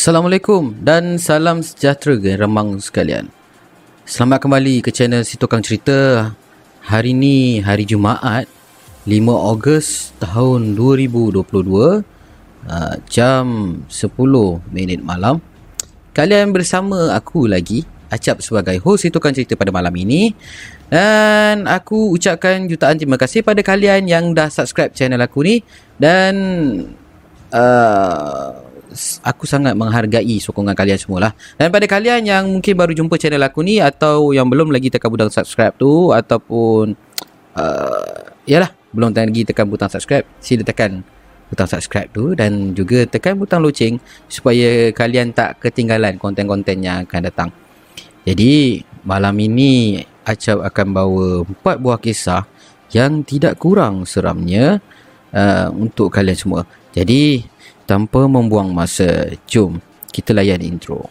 Assalamualaikum dan salam sejahtera ke remang sekalian. Selamat kembali ke channel Si Tukang Cerita. Hari ni hari Jumaat 5 Ogos tahun 2022 uh, jam 10 minit malam. Kalian bersama aku lagi Acap sebagai host Si Tukang Cerita pada malam ini. Dan aku ucapkan jutaan terima kasih pada kalian yang dah subscribe channel aku ni dan uh, aku sangat menghargai sokongan kalian semualah. Dan pada kalian yang mungkin baru jumpa channel aku ni atau yang belum lagi tekan butang subscribe tu ataupun uh, yalah, belum lagi tekan butang subscribe, sila tekan butang subscribe tu dan juga tekan butang loceng supaya kalian tak ketinggalan konten-konten yang akan datang. Jadi, malam ini Acap akan bawa empat buah kisah yang tidak kurang seramnya uh, untuk kalian semua. Jadi, tanpa membuang masa, jom kita layan intro.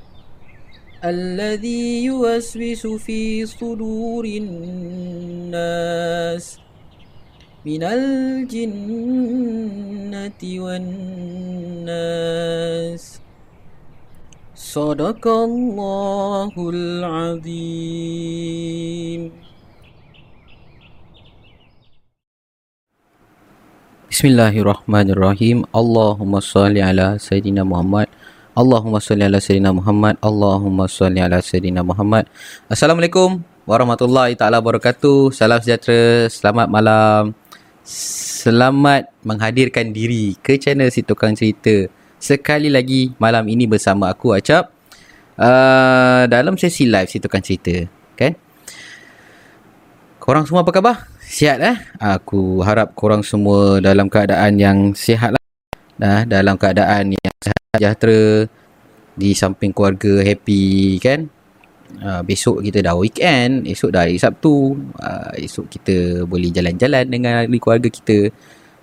الذي يوسوس في صدور الناس من الجنة والناس. صدق الله العظيم. بسم الله الرحمن الرحيم. اللهم صل على سيدنا محمد Allahumma salli ala Sayyidina Muhammad. Allahumma salli ala Sayyidina Muhammad. Assalamualaikum warahmatullahi taala wabarakatuh. Salam sejahtera. Selamat malam. Selamat menghadirkan diri ke channel Si Tukang Cerita. Sekali lagi malam ini bersama aku Acap. Uh, dalam sesi live Si Tukang Cerita. Kan? Korang semua apa khabar? Sihat eh? Aku harap korang semua dalam keadaan yang sihat lah. Nah, dalam keadaan yang sihat sejahtera. Di samping keluarga happy kan? Uh, besok kita dah weekend. Esok dah hari Sabtu. Uh, esok kita boleh jalan-jalan dengan keluarga kita.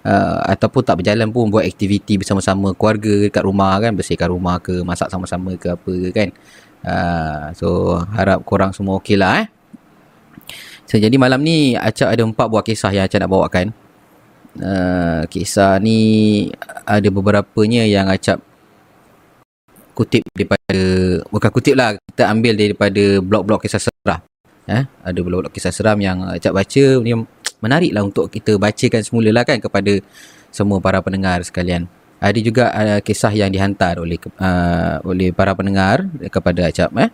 Uh, ataupun tak berjalan pun buat aktiviti bersama-sama keluarga dekat rumah kan. Bersihkan rumah ke, masak sama-sama ke apa kan. Uh, so, harap korang semua okey lah eh. So, jadi malam ni Acap ada empat buah kisah yang Acap nak bawakan. Uh, kisah ni ada beberapanya yang Acap kutip daripada bukan kutip lah kita ambil daripada blog-blog kisah seram eh ada blog-blog kisah seram yang Acap baca ni menarik lah untuk kita bacakan semula lah kan kepada semua para pendengar sekalian ada juga uh, kisah yang dihantar oleh uh, oleh para pendengar kepada Acap eh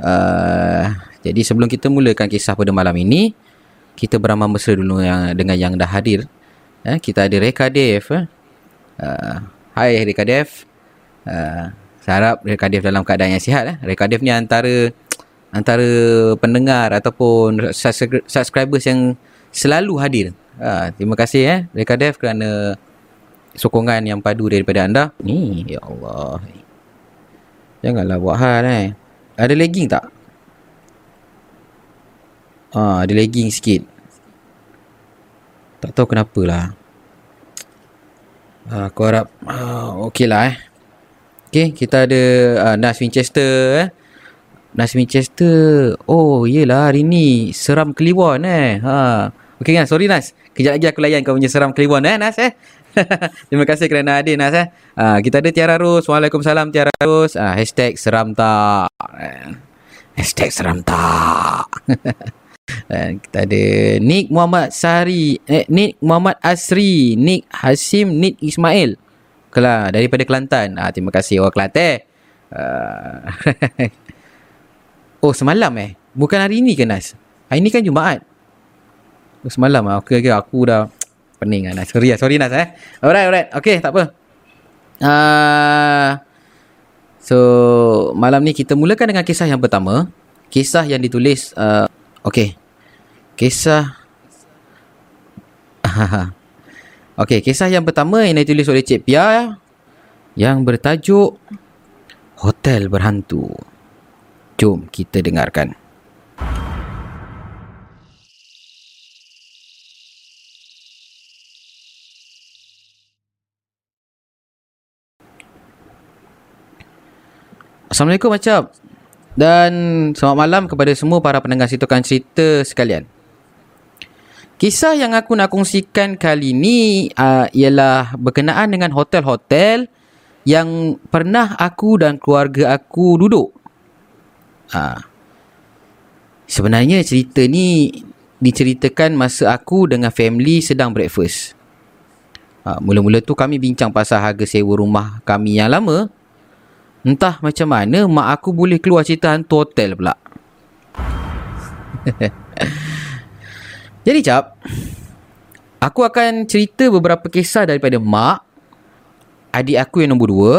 uh, jadi sebelum kita mulakan kisah pada malam ini, kita beramal mesra dulu yang dengan yang dah hadir. Eh, kita ada Reka Dev. Eh. Uh, hai Reka Dev. Uh, saya harap Reka Dev dalam keadaan yang sihat. Eh. Reka Dev ni antara antara pendengar ataupun subscribers yang selalu hadir. Uh, terima kasih eh Reka Dev kerana sokongan yang padu daripada anda. Ni, ya Allah. Janganlah buat hal eh. Ada lagging tak? Ah, ada lagging sikit. Tak tahu kenapa lah. Ah, aku harap ah, okey lah eh. Okay, kita ada ah, Nas Winchester eh. Nas Winchester. Oh, iyalah hari ni seram Kliwon eh. Ha. Okey kan, sorry Nas. Kejap lagi aku layan kau punya seram Kliwon eh Nas eh. Terima kasih kerana hadir Nas eh. Uh, kita ada Tiara Ros. Waalaikumsalam Tiara Ros. Uh, hashtag seram tak. Uh, hashtag seram tak. Dan kita ada Nick Muhammad Sari, eh, Nick Muhammad Asri, Nick Hasim, Nick Ismail. Kelah daripada Kelantan. Ah terima kasih orang Kelantan. Uh, oh semalam eh. Bukan hari ini ke Nas? Hari ini kan Jumaat. Oh, semalam ah. Okey okey aku dah pening ah Nas. Sorry ah, sorry Nas eh. Alright alright. Okey tak apa. Uh, so malam ni kita mulakan dengan kisah yang pertama. Kisah yang ditulis uh, Okey. Kisah Okey, kisah yang pertama yang ditulis oleh Cik Pia yang bertajuk Hotel Berhantu. Jom kita dengarkan. Assalamualaikum macam dan selamat malam kepada semua para pendengar situkan cerita sekalian. Kisah yang aku nak kongsikan kali ni uh, ialah berkenaan dengan hotel-hotel yang pernah aku dan keluarga aku duduk. Uh, sebenarnya cerita ni diceritakan masa aku dengan family sedang breakfast. Uh, mula-mula tu kami bincang pasal harga sewa rumah kami yang lama. Entah macam mana mak aku boleh keluar cerita hantu hotel pula. Jadi cap, aku akan cerita beberapa kisah daripada mak, adik aku yang nombor dua,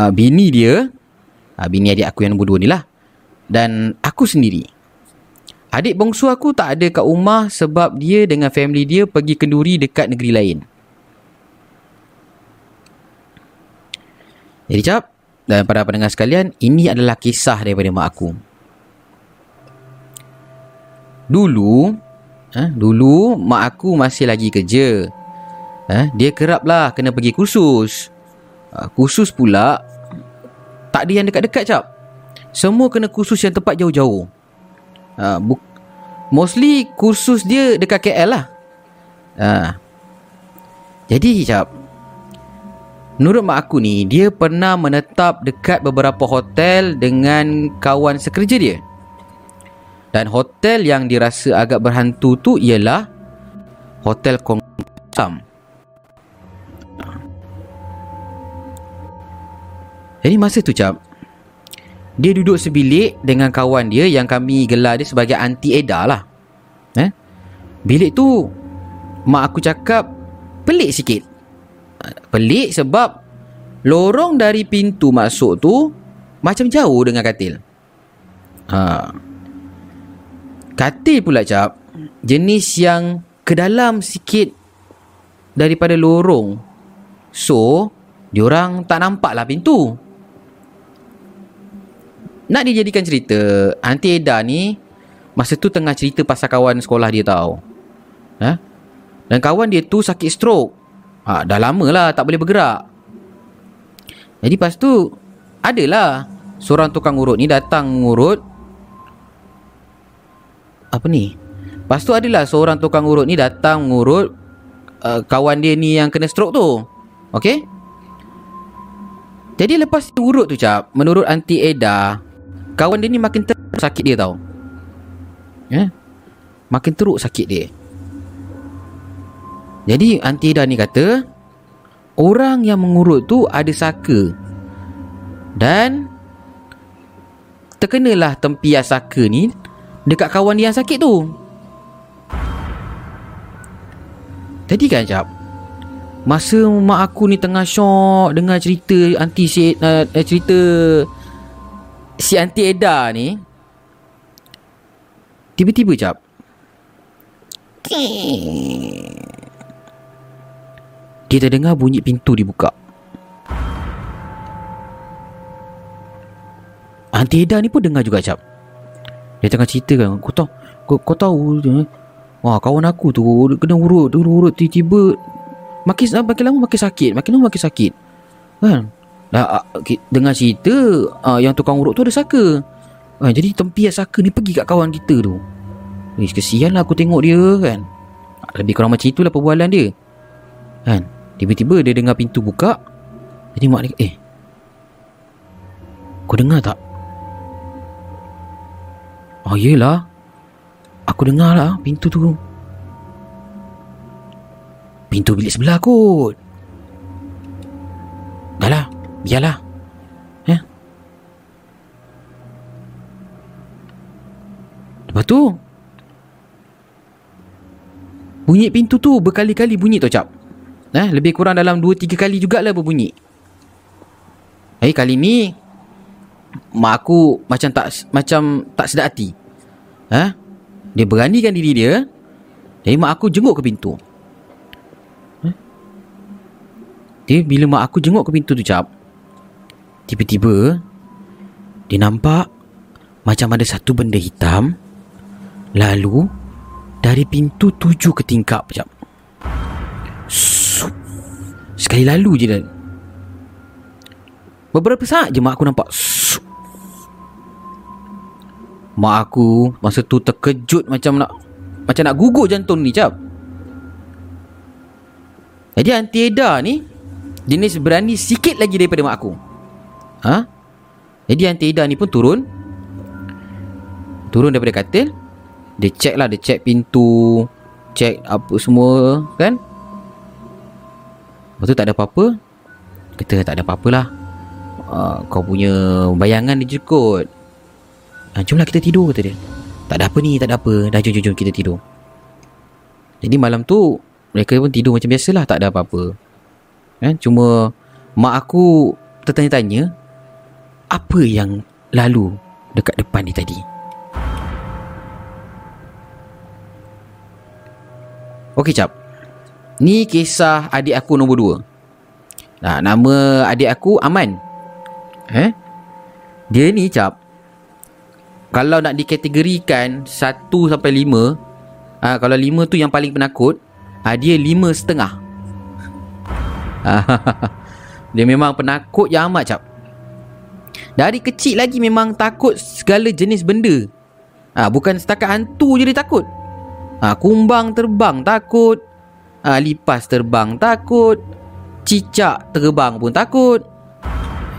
uh, bini dia, uh, bini adik aku yang nombor dua ni lah, dan aku sendiri. Adik bongsu aku tak ada kat rumah sebab dia dengan family dia pergi kenduri dekat negeri lain. Jadi cap, dan para pendengar sekalian, ini adalah kisah daripada mak aku. Dulu, eh, dulu mak aku masih lagi kerja. Eh, dia kerap lah kena pergi kursus. Uh, kursus pula, tak ada yang dekat-dekat cap. Semua kena kursus yang tempat jauh-jauh. Uh, mostly kursus dia dekat KL lah. Uh, jadi cap, Menurut mak aku ni, dia pernah menetap dekat beberapa hotel dengan kawan sekerja dia. Dan hotel yang dirasa agak berhantu tu ialah Hotel Kong Sam. Jadi masa tu cap, dia duduk sebilik dengan kawan dia yang kami gelar dia sebagai Aunty Eda lah. Eh? Bilik tu, mak aku cakap pelik sikit. Pelik sebab lorong dari pintu masuk tu macam jauh dengan katil. Ha. Katil pula cap jenis yang ke dalam sikit daripada lorong. So, diorang tak nampak lah pintu. Nak dijadikan cerita, Aunty Eda ni masa tu tengah cerita pasal kawan sekolah dia tau. Ha? Dan kawan dia tu sakit stroke. Ha, dah lama lah tak boleh bergerak. Jadi lepas tu, adalah seorang tukang urut ni datang ngurut. Apa ni? Lepas tu adalah seorang tukang urut ni datang ngurut uh, kawan dia ni yang kena stroke tu. Okay? Jadi lepas urut tu cap, menurut Aunty Eda, kawan dia ni makin teruk sakit dia tau. Ya? Yeah? Makin teruk sakit dia. Jadi Aunty Ida ni kata Orang yang mengurut tu ada saka Dan Terkenalah tempias saka ni Dekat kawan dia yang sakit tu Jadi kan jap Masa mak aku ni tengah syok Dengar cerita Aunty si, uh, Cerita Si Aunty Eda ni Tiba-tiba jap dia terdengar bunyi pintu dibuka. Aunty Eda ni pun dengar juga cap. Dia tengah cerita kan. Kau tahu, kau, kau tahu eh? Wah, kawan aku tu kena urut, kena urut tiba-tiba makin makin lama makin sakit, makin lama makin sakit. Kan? Dah dengar cerita uh, yang tukang urut tu ada saka. Uh, jadi tempias saka ni pergi kat kawan kita tu. Eh, kesian lah aku tengok dia kan. Lebih kurang macam itulah perbualan dia. Kan? Tiba-tiba dia dengar pintu buka. Jadi mak dia, eh. Kau dengar tak? Oh, yelah. Aku dengar lah pintu tu. Pintu bilik sebelah kot. Dah lah. Biarlah. Eh? Lepas tu, bunyi pintu tu berkali-kali bunyi tau cap. Eh, lebih kurang dalam 2-3 kali jugalah berbunyi. Eh, kali ni, mak aku macam tak macam tak sedar hati. Eh? Dia beranikan diri dia. Jadi mak aku jenguk ke pintu. Dia bila mak aku jenguk ke pintu tu cap. Tiba-tiba dia nampak macam ada satu benda hitam. Lalu dari pintu tuju ke tingkap. Sup. Sekali lalu je dan. Beberapa saat je mak aku nampak. Mak aku masa tu terkejut macam nak macam nak gugur jantung ni cap. Jadi Aunty Eda ni jenis berani sikit lagi daripada mak aku. Ha? Jadi Aunty Eda ni pun turun. Turun daripada katil. Dia check lah, dia check pintu, check apa semua kan. Lepas tu tak ada apa-apa. Kita tak ada apa-apa lah. Uh, kau punya bayangan dia je kot. Uh, jomlah kita tidur kata dia. Tak ada apa ni, tak ada apa. Dah jom, jom, jom kita tidur. Jadi malam tu, mereka pun tidur macam biasalah. Tak ada apa-apa. Kan? Cuma, mak aku tertanya-tanya, apa yang lalu dekat depan ni tadi? Okey cap. Ni kisah adik aku nombor dua. Nah, nama adik aku Aman. Eh? Dia ni cap. Kalau nak dikategorikan 1 sampai 5, ah kalau 5 tu yang paling penakut, ah dia 5 setengah. dia memang penakut yang amat cap. Dari kecil lagi memang takut segala jenis benda. Ah bukan setakat hantu je dia takut. Ha, kumbang terbang takut. Ha, lipas terbang takut. Cicak terbang pun takut.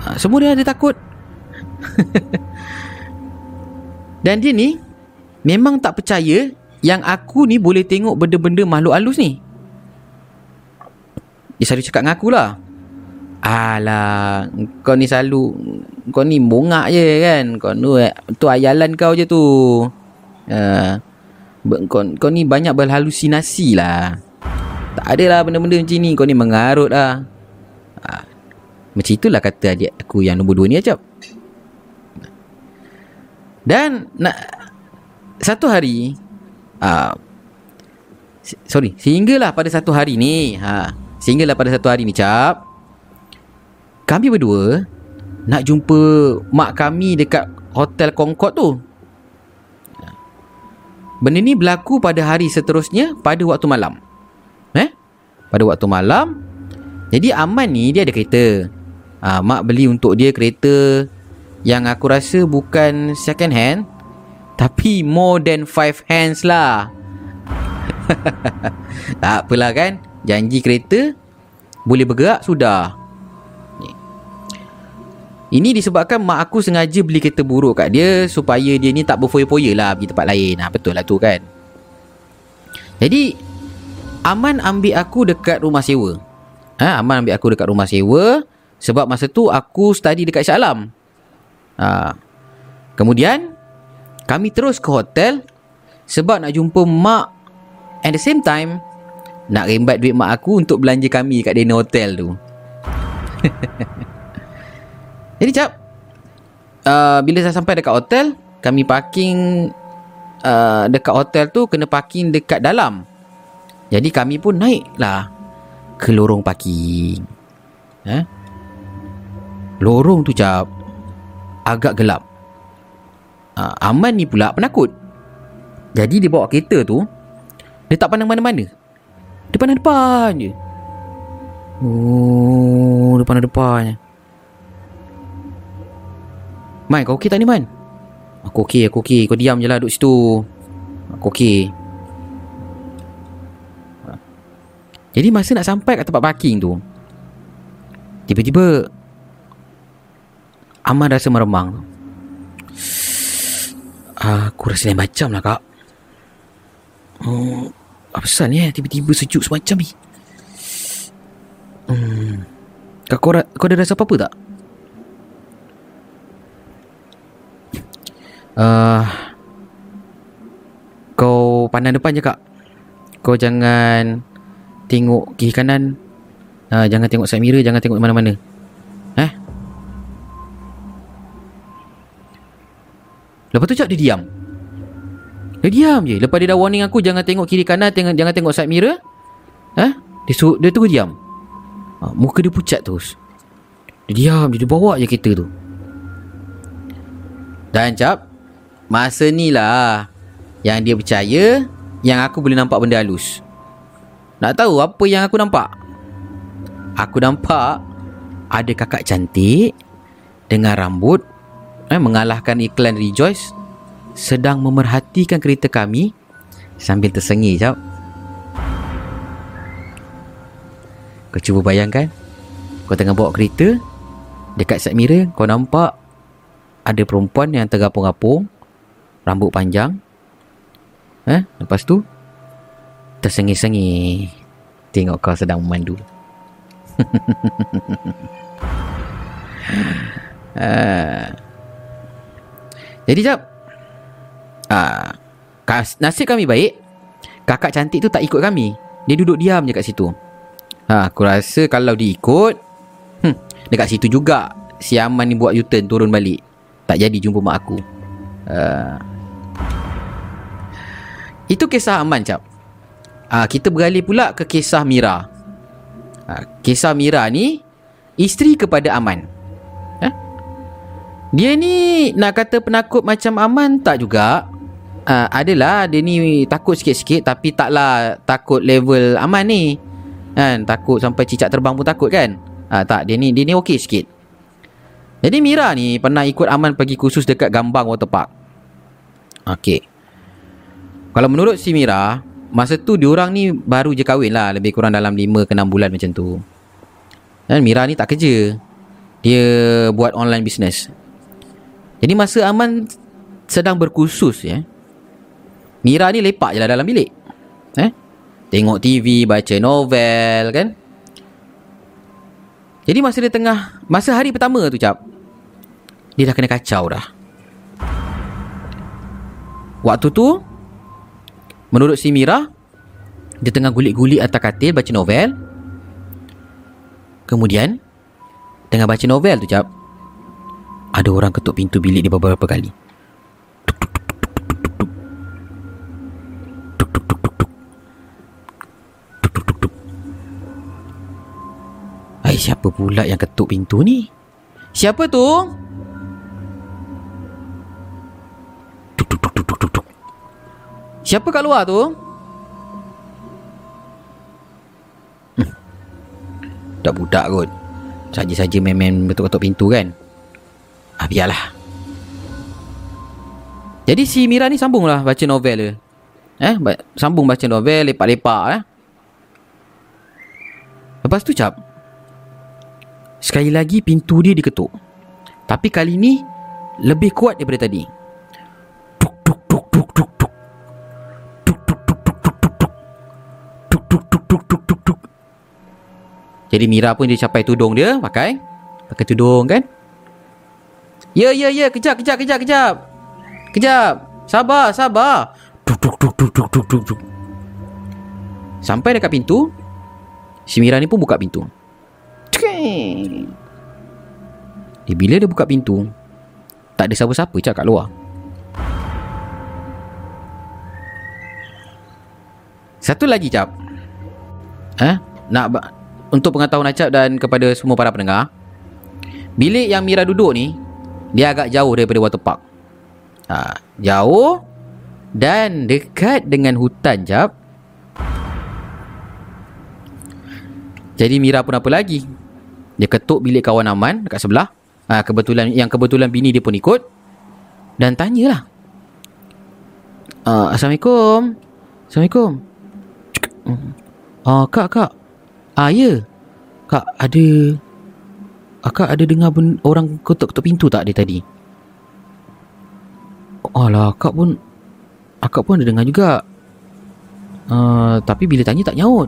Ha, semua dia ada takut. Dan dia ni memang tak percaya yang aku ni boleh tengok benda-benda makhluk halus ni. Dia selalu cakap dengan aku lah. Alah, kau ni selalu kau ni bongak je kan. Kau tu, tu ayalan kau je tu. Uh, kau, kau ni banyak berhalusinasi lah Tak ada lah benda-benda macam ni Kau ni mengarut lah ha. Macam itulah kata adik aku yang nombor dua ni Acap Dan nak Satu hari ha, Sorry Sehinggalah pada satu hari ni ha, Sehinggalah pada satu hari ni Cap Kami berdua Nak jumpa Mak kami dekat Hotel Concord tu Benda ni berlaku pada hari seterusnya pada waktu malam. Eh? Pada waktu malam. Jadi Aman ni dia ada kereta. Ha, mak beli untuk dia kereta yang aku rasa bukan second hand tapi more than five hands lah. tak apalah kan. Janji kereta boleh bergerak sudah. Ini disebabkan mak aku sengaja beli kereta buruk kat dia supaya dia ni tak berfoya-foya lah pergi tempat lain. Ha, betul lah tu kan. Jadi, Aman ambil aku dekat rumah sewa. Ha, Aman ambil aku dekat rumah sewa sebab masa tu aku study dekat Shah Alam. Ha. Kemudian, kami terus ke hotel sebab nak jumpa mak at the same time nak rembat duit mak aku untuk belanja kami kat dinner hotel tu. Jadi cap uh, Bila saya sampai dekat hotel Kami parking uh, Dekat hotel tu Kena parking dekat dalam Jadi kami pun naik lah Ke lorong parking eh? Lorong tu cap Agak gelap uh, Aman ni pula penakut Jadi dia bawa kereta tu Dia tak pandang mana-mana Dia pandang depan je Oh Depan-depan je Man, kau okey tak ni Man? Aku okey, aku okey. Kau diam je lah duduk situ. Aku okey. Jadi masa nak sampai kat tempat parking tu Tiba-tiba Aman rasa meremang. Ah, Aku rasa lain macam lah kak. Hmm, Apa pasal ni eh? Tiba-tiba sejuk semacam ni. Hmm. Kak kau, kau ada rasa apa-apa tak? Uh, kau pandang depan je kak. Kau jangan Tengok kiri kanan. Uh, Jangan tengok side mirror Jangan tengok mana-mana Lepas tu cak dia diam. Dia diam je. Lepas dia dah warning aku Jangan tengok kiri kanan tengok, Jangan tengok side mirror. Eh Dia, su- dia terus diam. Uh, Muka dia pucat terus. Dia diam je Dia bawa je kereta tu. Dan cap Masa ni lah Yang dia percaya Yang aku boleh nampak benda halus. Nak tahu apa yang aku nampak? Aku nampak Ada kakak cantik Dengan rambut eh, Mengalahkan iklan Rejoice Sedang memerhatikan kereta kami Sambil tersengih jap. Kau cuba bayangkan Kau tengah bawa kereta Dekat side mirror Kau nampak Ada perempuan yang tergapung-gapung Rambut panjang. Eh Lepas tu Tersengih-sengih Tengok kau sedang memandu. Ah. Jadi jap. Ah, Nasib kami baik Kakak cantik tu tak ikut kami. Dia duduk diam je kat situ. Ha, Aku rasa kalau dia ikut hmm, Dekat situ juga Si Aman ni buat U-turn turun balik. Tak jadi jumpa mak aku. Ah. Itu kisah Aman cap ah, Kita beralih pula ke kisah Mira. Ah, Kisah Mira ni Isteri kepada Aman? Dia ni Nak kata penakut macam Aman Tak juga uh, Adalah Dia ni takut sikit-sikit Tapi taklah Takut level Aman ni kan? Takut sampai cicak terbang pun takut kan uh, Tak dia ni Dia ni okey sikit Jadi Mira ni Pernah ikut Aman pergi kursus Dekat Gambang Waterpark Okey Kalau menurut si Mira Masa tu diorang ni Baru je kahwin lah Lebih kurang dalam 5 ke 6 bulan macam tu dan Mira ni tak kerja. Dia buat online business. Jadi masa Aman sedang berkursus ya. Mira ni lepak je lah dalam bilik. Eh? Tengok TV, baca novel kan. Jadi masa dia tengah masa hari pertama tu cap. Dia dah kena kacau dah. Waktu tu menurut si Mira dia tengah gulik-gulik atas katil baca novel. Kemudian Tengah baca novel tu cap Ada orang ketuk pintu bilik dia beberapa kali. Hai siapa pula yang ketuk pintu ni? Siapa tu? Siapa kat luar tu? Budak-budak kot. Saja-saja main-main betul-betul pintu kan Ah biarlah Jadi si Mira ni sambung lah baca novel dia Eh Sambung baca novel lepak-lepak eh Lepas tu cap Sekali lagi pintu dia diketuk Tapi kali ni Lebih kuat daripada tadi jadi Mira pun dia capai tudung dia pakai pakai tudung kan? Ya ya ya kejap kejap kejap kejap. Kejap. Sabar sabar. Tuk tuk tuk tuk tuk tuk tuk. Sampai dekat pintu si Mira ni pun buka pintu. Eh, bila dia buka pintu tak ada siapa-siapa cak kat luar. Satu lagi cap. Eh? Nak untuk pengetahuan Acap dan kepada semua para pendengar Bilik yang Mira duduk ni Dia agak jauh daripada waterpark ha, Jauh Dan dekat dengan hutan Cap Jadi Mira pun apa lagi? Dia ketuk bilik kawan Aman Dekat sebelah. Ha, kebetulan Yang kebetulan bini dia pun ikut. Dan tanyalah. Uh, Assalamualaikum. Assalamualaikum. Uh, Kak kak. Ah ya. Kak ada Akak ada dengar ben, orang ketuk-ketuk pintu tak dia tadi? Alah akak pun Akak pun ada dengar juga. Uh, Tapi bila tanya tak nyaut.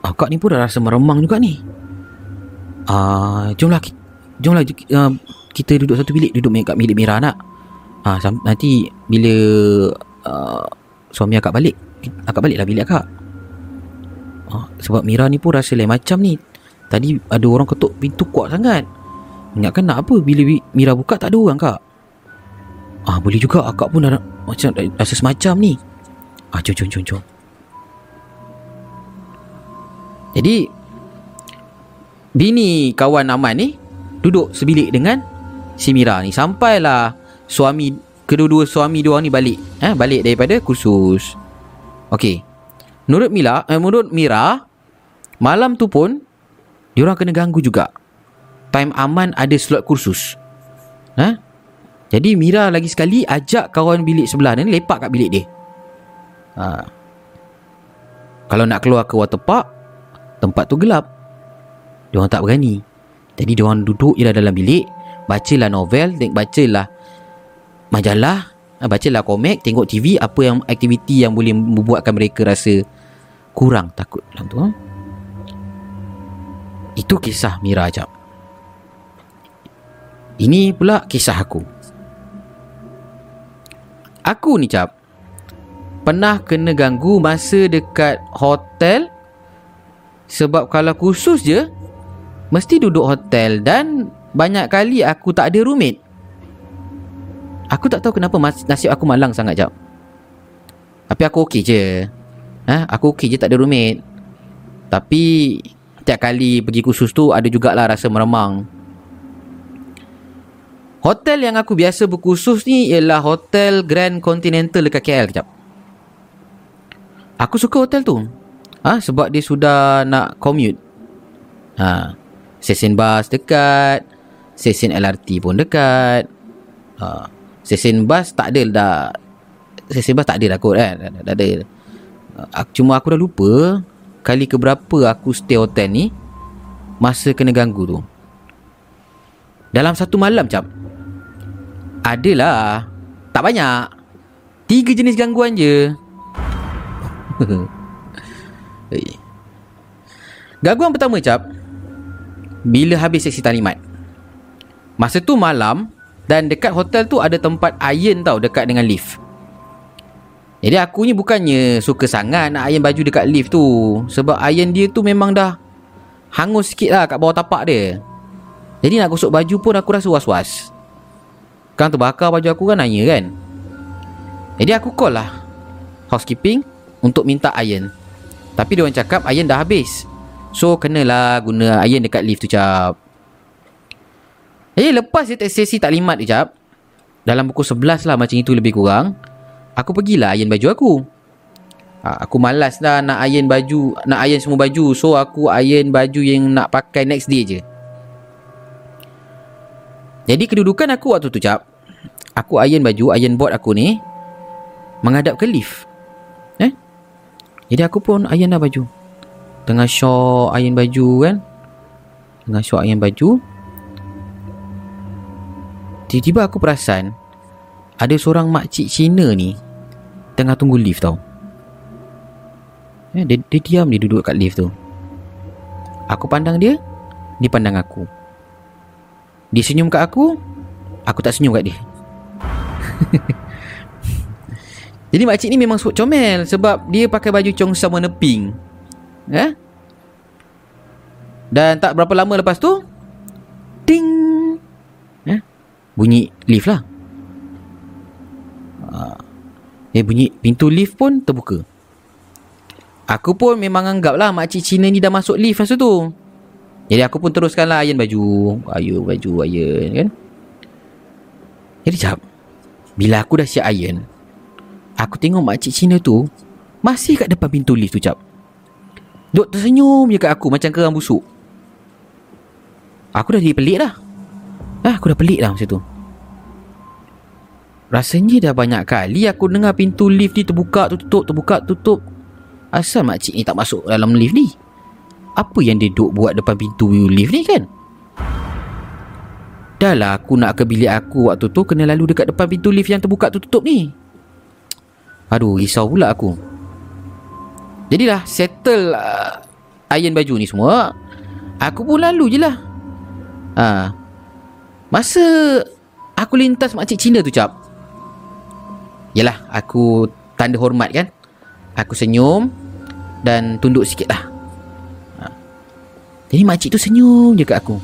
Akak ni pun dah rasa meremang juga ni. Uh, Jomlah Jomlah uh, Kita duduk satu bilik Duduk kat bilik Mira nak. Uh, Nanti Bila uh, Suami akak balik Akak baliklah bilik akak. Uh, Sebab Mira ni pun rasa lain macam ni Tadi ada orang ketuk pintu kuat sangat Ingatkan nak apa Bila bi- Mira buka tak ada orang kak Ah boleh juga akak pun dah macam rasa semacam ni. Ah jom jom jom jom. Jadi bini kawan Aman ni duduk sebilik dengan si Mira ni sampailah suami kedua-dua suami orang ni balik eh balik daripada kursus. Okey. Menurut Mila, eh, menurut Mira malam tu pun dia orang kena ganggu juga. Time Aman ada slot kursus. Ha? Jadi Mira lagi sekali ajak kawan bilik sebelah ni lepak kat bilik dia. Ha. Kalau nak keluar ke water park, tempat tu gelap. Dia orang tak berani. Jadi dia orang duduk je lah dalam bilik, bacalah novel, bacalah majalah, ha, bacalah komik, tengok TV, apa yang aktiviti yang boleh membuatkan mereka rasa kurang takut dalam tu. Ha? Itu kisah Mira jap. Ini pula kisah aku. Aku ni cap Pernah kena ganggu masa dekat hotel Sebab kalau khusus je Mesti duduk hotel Dan banyak kali aku tak ada roommate Aku tak tahu kenapa nasib aku malang sangat cap Tapi aku okey je ha? Aku okey je tak ada roommate Tapi Tiap kali pergi khusus tu Ada jugalah rasa meremang Hotel yang aku biasa berkhusus ni ialah Hotel Grand Continental dekat KL kejap. Aku suka hotel tu. Ha, sebab dia sudah nak commute. Ha, stesen bas dekat, stesen LRT pun dekat. Ha, stesen bas tak ada dah. Stesen bas tak ada dah kot kan. Tak, tak ada. Ha, cuma aku dah lupa kali keberapa aku stay hotel ni masa kena ganggu tu. Dalam satu malam cap. Adalah Tak banyak. Tiga jenis gangguan je. Gangguan pertama cap. Bila habis seksi talimat. Masa tu malam Dan dekat hotel tu ada tempat iron tau Dekat dengan lift Jadi aku ni bukannya Suka sangat nak iron baju dekat lift tu. Sebab iron dia tu memang dah Hangus sikit lah kat bawah tapak dia. Jadi nak gosok baju pun aku rasa was-was. Kan terbakar baju aku kan nanya kan. Jadi aku call lah Housekeeping Untuk minta iron. Tapi dia orang cakap iron dah habis. So kenalah guna iron dekat lift tu cap. Jadi lepas dia sesi taklimat tu cap Dalam pukul 11 lah macam itu lebih kurang Aku pergilah iron baju aku. Ha, Aku malas lah nak iron baju Nak iron semua baju. So aku iron baju yang nak pakai next day je. Jadi kedudukan aku waktu tu cap. Aku iron baju Iron board aku ni Menghadap ke lift. Eh? Jadi aku pun iron dah baju. Tengah shock iron baju kan? Tengah shock iron baju. Tiba-tiba aku perasan Ada seorang makcik Cina ni Tengah tunggu lift tau. Eh, dia, dia diam dia duduk kat lift tu. Aku pandang dia Dia pandang aku. Dia senyum kat aku Aku tak senyum kat dia. Jadi makcik ni memang sebut comel Sebab dia pakai baju chongsam warna pink. Eh? Dan tak berapa lama lepas tu Ding! Eh? Bunyi lift lah. Ah. Eh bunyi pintu lift pun terbuka. Aku pun memang anggap lah Makcik Cina ni dah masuk lift masa tu. Jadi aku pun teruskan lah Iron baju Iron baju Iron kan? Jadi jap Bila aku dah siap iron Aku tengok makcik Cina tu Masih kat depan pintu lift tu cap Duk tersenyum je kat aku Macam kerang busuk. Aku dah jadi pelik dah. Ah, aku dah pelik dah masa tu Rasanya dah banyak kali aku dengar pintu lift ni terbuka tutup terbuka tutup. Asal makcik ni tak masuk dalam lift ni? Apa yang dia duk buat depan pintu lift ni kan? Dah lah aku nak ke bilik aku waktu tu kena lalu dekat depan pintu lift yang terbuka tu tutup ni. Aduh, risau pula aku. Jadilah settle uh, iron baju ni semua. Aku pun lalu je lah. Ha. Masa aku lintas makcik Cina tu cap. Yalah, aku tanda hormat kan. Aku senyum dan tunduk sikit lah. Ha. Jadi makcik tu senyum je kat aku.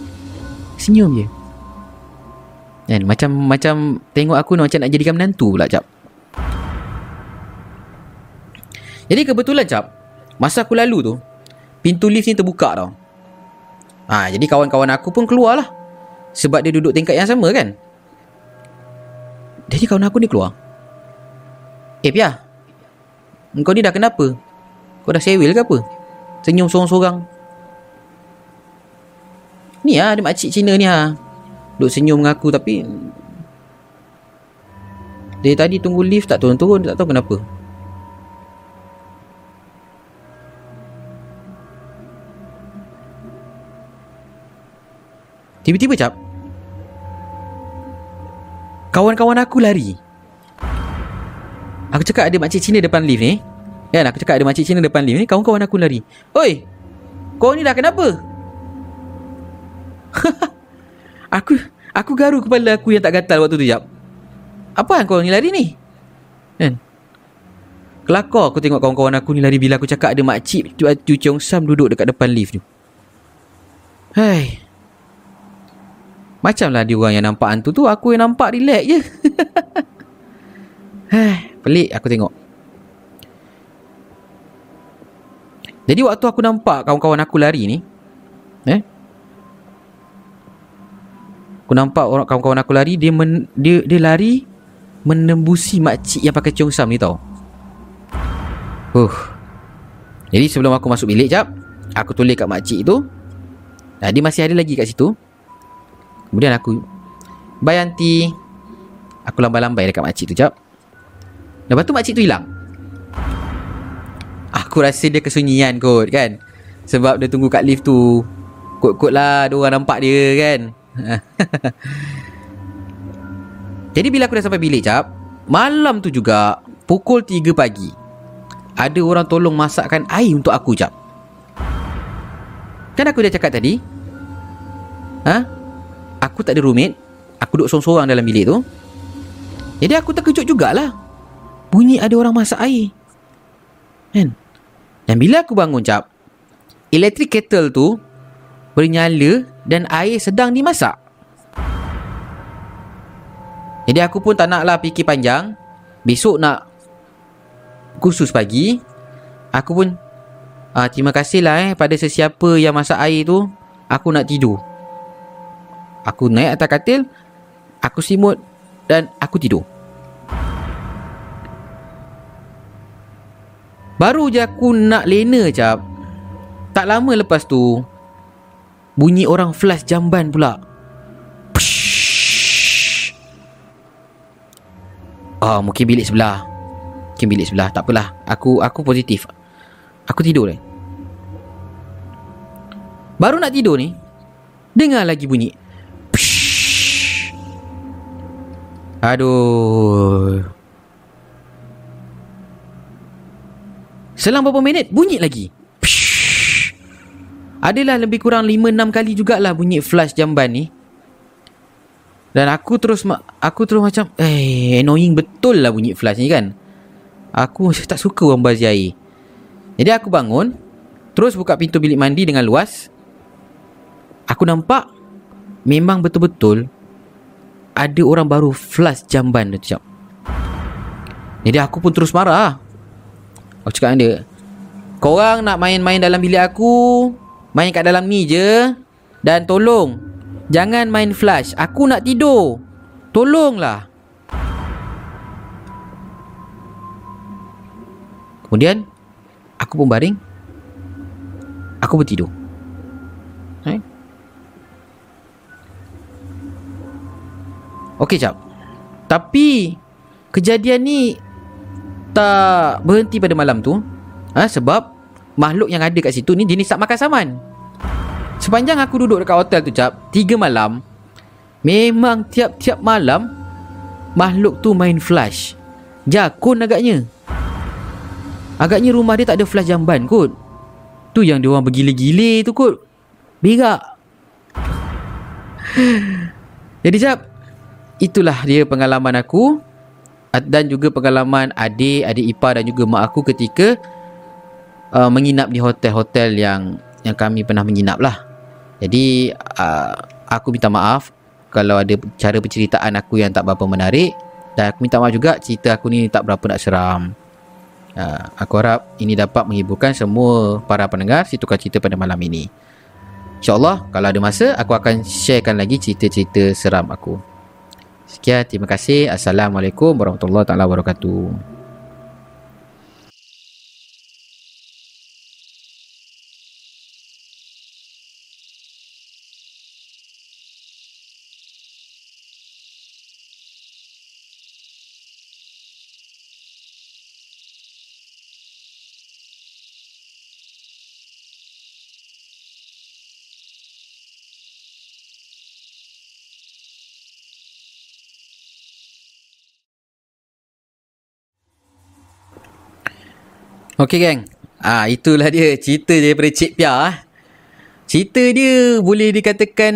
Senyum je. Kan macam macam tengok aku macam nak jadikan menantu pula cap. Jadi kebetulan cap, masa aku lalu tu, pintu lift ni terbuka tau. Ha, jadi kawan-kawan aku pun keluar lah. Sebab dia duduk tingkat yang sama kan. Jadi kawan aku ni keluar. Eh Pia, engkau ni dah kenapa? Kau dah sewil ke apa? Senyum sorang-sorang. Ni lah, ada makcik Cina ni ha. Duk senyum dengan aku tapi Dia tadi tunggu lift tak turun-turun Tak tahu kenapa Tiba-tiba cap Kawan-kawan aku lari Aku cakap ada makcik Cina depan lift ni Kan aku cakap ada makcik Cina depan lift ni Kawan-kawan aku lari Oi Kau ni dah kenapa Aku Aku garu kepala aku yang tak gatal waktu tu jap. Apa yang kau ni lari ni? Kan? Kelakar aku tengok kawan-kawan aku ni lari bila aku cakap ada makcik tu Chu Chong Sam duduk dekat depan lift tu. Hai. Macamlah dia orang yang nampak hantu tu, aku yang nampak relax je. Hai, pelik aku tengok. Jadi waktu aku nampak kawan-kawan aku lari ni, eh? Aku nampak orang kawan-kawan aku lari dia men, dia dia lari menembusi makcik yang pakai ciong sam ni tau. Huh. Jadi sebelum aku masuk bilik jap, aku tulis kat makcik tu. Nah, dia masih ada lagi kat situ. Kemudian aku Bayanti Aku lambai-lambai dekat makcik tu jap. Lepas tu makcik tu hilang. Aku rasa dia kesunyian kot kan. Sebab dia tunggu kat lift tu. Kot-kot lah dia orang nampak dia kan. Jadi bila aku dah sampai bilik cap Malam tu juga Pukul 3 pagi Ada orang tolong masakkan air untuk aku cap Kan aku dah cakap tadi Ha? Aku tak ada roommate Aku duduk sorang-sorang dalam bilik tu Jadi aku terkejut jugalah Bunyi ada orang masak air Kan? Dan bila aku bangun cap Electric kettle tu Bernyala dan air sedang dimasak. Jadi aku pun tak naklah fikir panjang. Besok nak khusus pagi. Aku pun ah, terima kasihlah eh pada sesiapa yang masak air tu. Aku nak tidur. Aku naik atas katil. Aku simut dan aku tidur. Baru je aku nak lena cap. Tak lama lepas tu, Bunyi orang flash jamban pula Ah, oh, mungkin bilik sebelah. Mungkin bilik sebelah. Tak apalah. Aku aku positif. Aku tidur ni. Baru nak tidur ni, dengar lagi bunyi. Psh. Aduh. Selang beberapa minit, bunyi lagi. Adalah lebih kurang 5-6 kali jugalah bunyi flash jamban ni. Dan aku terus aku terus macam eh annoying betul lah bunyi flash ni kan. Aku tak suka orang bazir air. Jadi aku bangun, terus buka pintu bilik mandi dengan luas. Aku nampak memang betul-betul ada orang baru flash jamban tu. Jadi aku pun terus marah. Aku cakap dengan dia, Korang nak main-main dalam bilik aku Main kat dalam ni je Dan tolong. Jangan main flash. Aku nak tidur. Tolonglah. Kemudian Aku pun baring. Aku pun tidur eh? Okey cap. Tapi Kejadian ni Tak berhenti pada malam tu Ha, sebab makhluk yang ada kat situ ni jenis tak makan saman. Sepanjang aku duduk dekat hotel tu cap, tiga malam, memang tiap-tiap malam makhluk tu main flash. Jakun agaknya. Agaknya rumah dia tak ada flash jamban kot. Tu yang dia orang bergila-gila tu kot. Berak. Jadi jap Itulah dia pengalaman aku Dan juga pengalaman adik, adik ipar dan juga mak aku ketika uh, Menginap di hotel-hotel yang yang kami pernah menginap lah. Jadi uh, aku minta maaf Kalau ada cara penceritaan aku yang tak berapa menarik. Dan aku minta maaf juga cerita aku ni tak berapa nak seram. Uh, Aku harap ini dapat menghiburkan semua para pendengar si tukar cerita pada malam ini. InsyaAllah kalau ada masa aku akan sharekan lagi cerita-cerita seram aku. Sekian, terima kasih. Assalamualaikum warahmatullahi taala wabarakatuh. Okey geng. Ah itulah dia cerita daripada Cik Pia ah. Cerita dia boleh dikatakan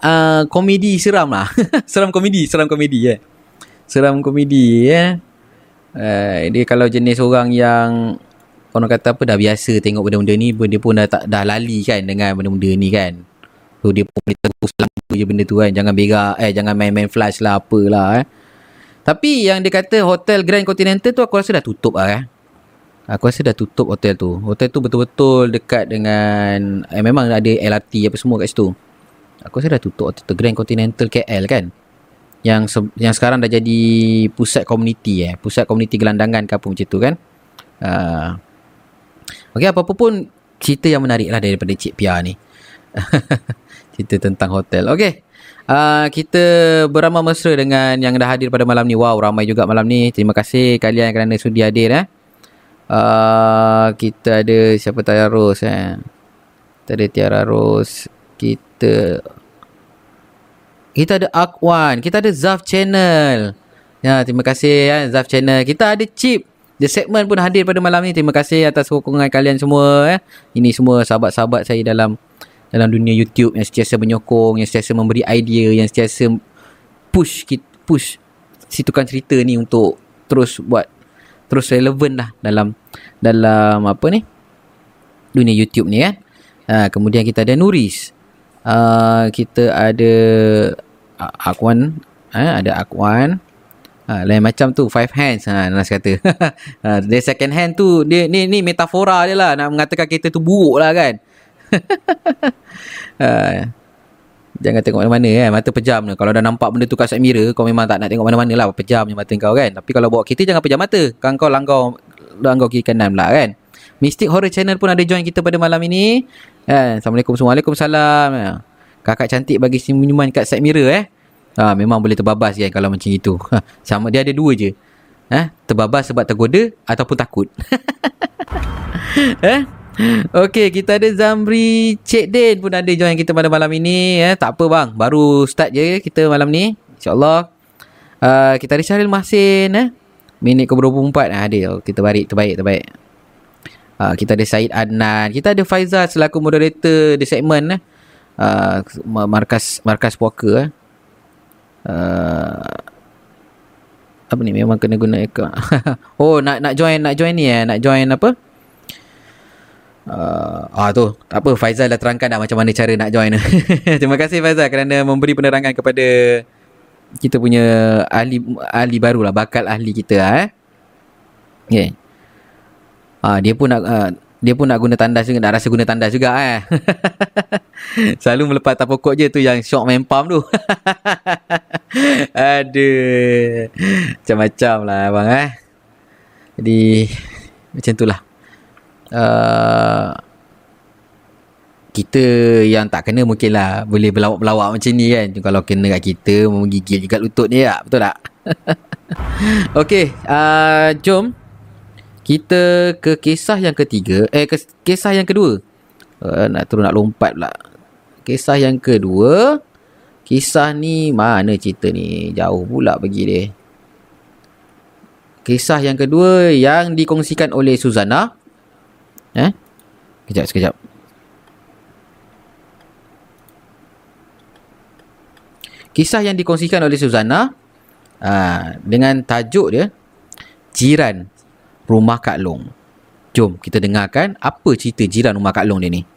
uh, komedi seram lah. seram komedi, seram komedi. Yeah. Seram komedi. Yeah. Uh, dia kalau jenis orang yang orang kata apa dah biasa tengok benda-benda ni, dia pun dah tak dah lali kan dengan benda-benda ni kan. So dia pun boleh terus lampu je benda tu kan. Jangan berak eh jangan main-main flash lah apalah eh. Tapi yang dia kata hotel Grand Continental tu aku rasa dah tutup lah eh. Aku rasa dah tutup hotel tu. Hotel tu betul-betul dekat dengan eh, memang ada LRT apa semua kat situ. Aku rasa dah tutup hotel tu Grand Continental KL kan. Yang yang sekarang dah jadi pusat komuniti eh, pusat komuniti gelandangan ke apa macam tu kan. Uh, Okey apa-apa pun cerita yang menarik lah daripada Cik Pia ni. cerita tentang hotel. Okey. Uh, kita beramah mesra dengan yang dah hadir pada malam ni. Wow, ramai juga malam ni. Terima kasih kalian kerana sudi hadir eh. Uh, kita ada siapa Tiara Rose eh. Kita ada Tiara Rose. Kita kita ada Akwan, kita ada Zaf Channel. Ya, terima kasih ya Zaf Channel. Kita ada Chip. The segment pun hadir pada malam ni. Terima kasih atas sokongan kalian semua eh. Ini semua sahabat-sahabat saya dalam dalam dunia YouTube yang sentiasa menyokong, yang sentiasa memberi idea, yang sentiasa push push si tukang cerita ni untuk terus buat terus relevan lah dalam dalam apa ni dunia YouTube ni kan. Ha, kemudian kita ada Nuris. Uh, kita ada Akwan, ha, ada Akwan. Ha, lain macam tu five hands ha Nas kata. ha, dia second hand tu dia ni ni metafora dia lah nak mengatakan kita tu buruk lah kan. ha, Jangan tengok mana-mana kan Mata pejam ni. Kalau dah nampak benda tu kat side mirror Kau memang tak nak tengok mana-mana lah. Pejam je mata kau kan. Tapi kalau bawa kereta Jangan pejam mata. Kan kau langkau Langkau kiri kanan pula kan. Mystic Horror Channel pun ada join kita pada malam ini. Eh, Assalamualaikum semua. Waalaikumsalam. Eh. Kakak cantik bagi senyuman kat side mirror eh. Ha, Memang boleh terbabas kan Kalau macam itu. Sama dia ada dua je. Eh, Terbabas sebab tergoda Ataupun takut. Eh Okey, kita ada Zamri Cik Din pun ada join kita pada malam ini. Eh. Tak apa bang, baru start je kita malam ni. InsyaAllah. Uh, kita ada Syahril Mahsin. Eh. Minit ke 24 nah, ada. Oh, kita baik, terbaik, terbaik. Uh, kita ada Syed Adnan. Kita ada Faizal selaku moderator di segmen. Eh. Uh, markas markas poker. Eh. Uh, apa ni memang kena guna akaun. oh nak nak join nak join ni eh nak join apa Uh, ah tu. Tak apa Faizal dah terangkan dah macam mana cara nak join. Terima kasih Faizal kerana memberi penerangan kepada kita punya ahli ahli baru lah bakal ahli kita eh. Okay. ah, dia pun nak uh, dia pun nak guna tandas juga nak rasa guna tandas juga eh. Selalu melepas tak pokok je tu yang shock main pump tu. Aduh. Macam-macam lah abang eh. Jadi macam tu lah uh, kita yang tak kena mungkin lah boleh berlawak-berlawak macam ni kan kalau kena kat kita menggigil juga lutut ni tak betul tak Okey, uh, jom Kita ke kisah yang ketiga. Eh, ke, kisah yang kedua. Uh, nak turun nak lompat pula. Kisah yang kedua. Kisah ni mana cerita ni? Jauh pula pergi dia. Kisah yang kedua yang dikongsikan oleh Suzana. Eh? Kejap, sekejap. Kisah yang dikongsikan oleh Suzana uh, dengan tajuk dia Jiran Rumah Kak Long. Jom kita dengarkan apa cerita jiran rumah Kak Long dia ni.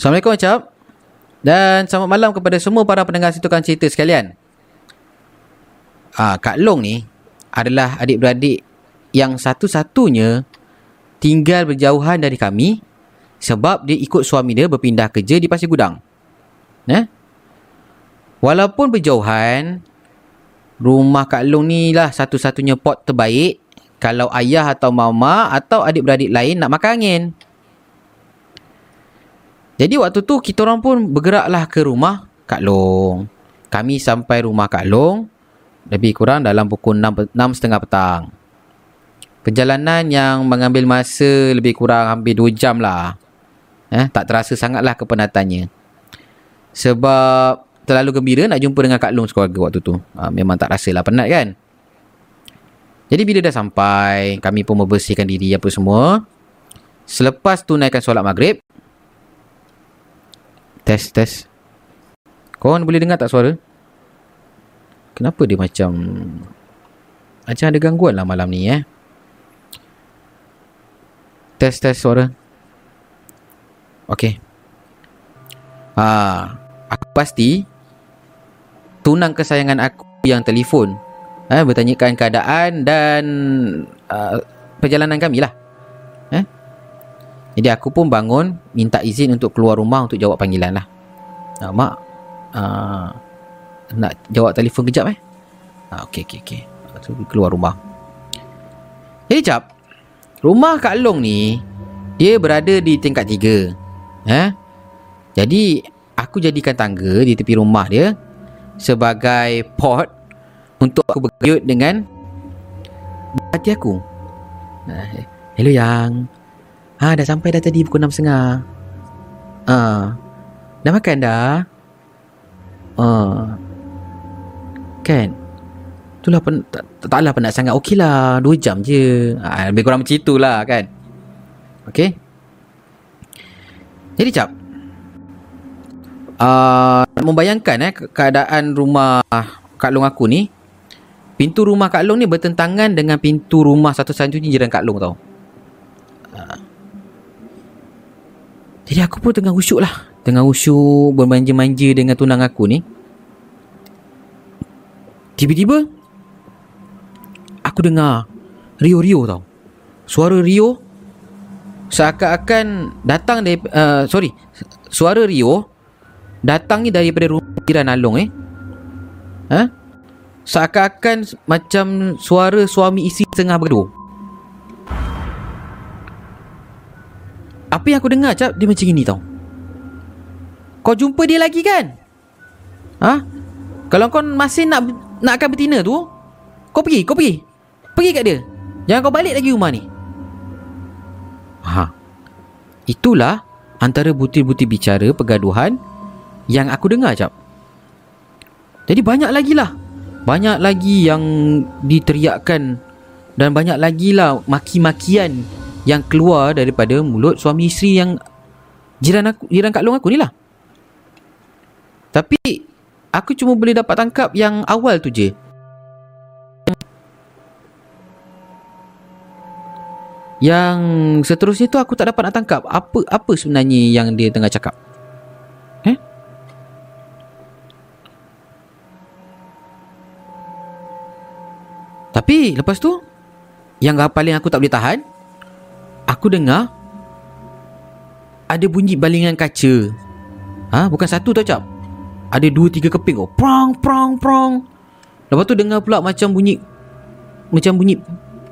Assalamualaikum Acap. Dan selamat malam kepada semua para pendengar situkan cerita sekalian. Ah, Kak Long ni adalah adik-beradik yang satu-satunya tinggal berjauhan dari kami sebab dia ikut suami dia berpindah kerja di Pasir Gudang. Eh? Walaupun berjauhan, rumah Kak Long ni lah satu-satunya pot terbaik kalau ayah atau mama atau adik-beradik lain nak makan angin. Jadi waktu tu kita orang pun bergeraklah ke rumah Kak Long. Kami sampai rumah Kak Long lebih kurang dalam pukul 6, 6.30 petang. Perjalanan yang mengambil masa lebih kurang hampir 2 jam lah. Eh, tak terasa sangatlah kepenatannya. Sebab terlalu gembira nak jumpa dengan Kak Long sekeluarga waktu tu. Ha, memang tak rasalah penat kan. Jadi bila dah sampai, kami pun membersihkan diri apa semua. Selepas tunaikan solat maghrib, Test, test. Korang boleh dengar tak suara? Kenapa dia macam... Macam ada gangguan lah malam ni eh. Test, test suara. Okay. Ha, aku pasti tunang kesayangan aku yang telefon eh, bertanyakan keadaan dan uh, perjalanan kami lah. Eh? Jadi aku pun bangun minta izin untuk keluar rumah untuk jawab panggilan lah. Uh, mak, uh, nak jawab telefon kejap eh? Uh, okey, okey, okey. So, keluar rumah. Jadi cap, rumah Kak Long ni, dia berada di tingkat tiga. Eh? Jadi, aku jadikan tangga di tepi rumah dia sebagai pot untuk aku berkejut dengan hati aku. Uh, hello yang Ha dah sampai dah tadi pukul 6.30 Ha. Dah makan dah? Ha. Kan? Itulah pen, tak, taklah penat sangat. Okey lah 2 jam je. Ha, Lebih kurang macam itulah kan? Okey? Jadi cap. Uh, membayangkan eh Keadaan rumah Kak Long aku ni Pintu rumah Kak Long ni bertentangan dengan pintu rumah satu-satunya jiran Kak Long tau. Jadi aku pun tengah usyuk lah. Tengah usyuk Bermanja-manja dengan tunang aku ni. Tiba-tiba Aku dengar Rio-Rio tau. Suara Rio Seakan-akan Datang dari uh, Sorry. Suara Rio Datang ni daripada rumah jiran Along eh. Ha? Seakan-akan Macam suara suami isi tengah bergaduh Apa yang aku dengar cap Dia macam ini tau. Kau jumpa dia lagi kan? Ha? Kalau kau masih nak Nak akan betina tu Kau pergi Kau pergi. Pergi kat dia. Jangan kau balik lagi rumah ni. Ha. Itulah Antara butir-butir bicara Pergaduhan Yang aku dengar cap. Jadi banyak lagi lah. Banyak lagi yang Diteriakkan Dan banyak lagi lah Maki-makian yang keluar daripada mulut suami isteri yang jiran aku jiran Kak Long aku ni lah. Tapi aku cuma boleh dapat tangkap yang awal tu je. Yang seterusnya tu aku tak dapat nak tangkap apa apa sebenarnya yang dia tengah cakap. Eh? Tapi lepas tu yang paling aku tak boleh tahan aku dengar ada bunyi balingan kaca. Ha, bukan satu tau cap. Ada dua tiga keping oh. Prong prong prong. Lepas tu dengar pula macam bunyi macam bunyi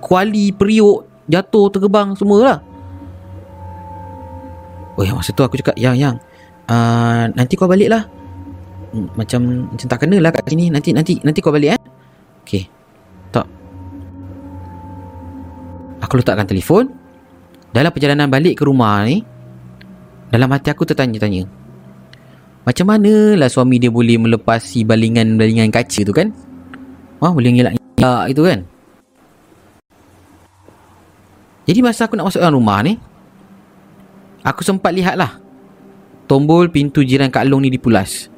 kuali, periuk, jatuh, terbang semua lah. Oh yang masa tu aku cakap, yang, yang. Uh, nanti kau balik lah. Hmm, Macam, macam tak kena lah kat sini. Nanti, nanti, nanti kau balik eh. Okay. Tak. Aku letakkan telefon. Dalam perjalanan balik ke rumah ni, dalam hati aku tertanya-tanya. Macam mana lah suami dia boleh melepasi balingan-balingan kaca tu kan? Ha, boleh ngelak-ngelak itu kan? Jadi masa aku nak masuk dalam rumah ni, aku sempat lihat lah tombol pintu jiran Kak Long ni dipulas.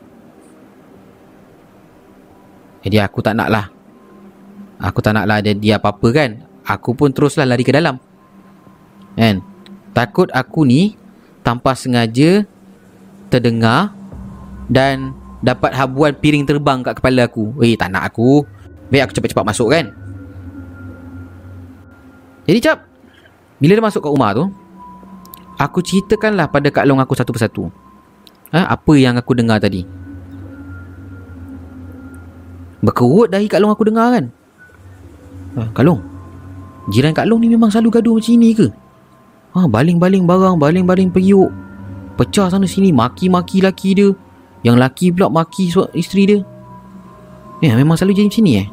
Jadi aku tak nak lah. Aku tak nak lah dia apa-apa kan. Aku pun teruslah lari ke dalam. Kan? Takut aku ni tanpa sengaja terdengar dan dapat habuan piring terbang kat kepala aku. Eh, tak nak aku. Baik aku cepat-cepat masuk kan. Jadi cap, bila dia masuk kat rumah tu, aku ceritakanlah pada Kak Long aku satu persatu. Ha, apa yang aku dengar tadi. Berkerut dahi Kak Long aku dengar kan. Ha, Kak Long, jiran Kak Long ni memang selalu gaduh macam ni ke? Ha, baling-baling barang, baling-baling periuk. Pecah sana sini, maki-maki laki dia. Yang laki pula maki isteri dia. Ya, memang selalu jadi macam ni eh.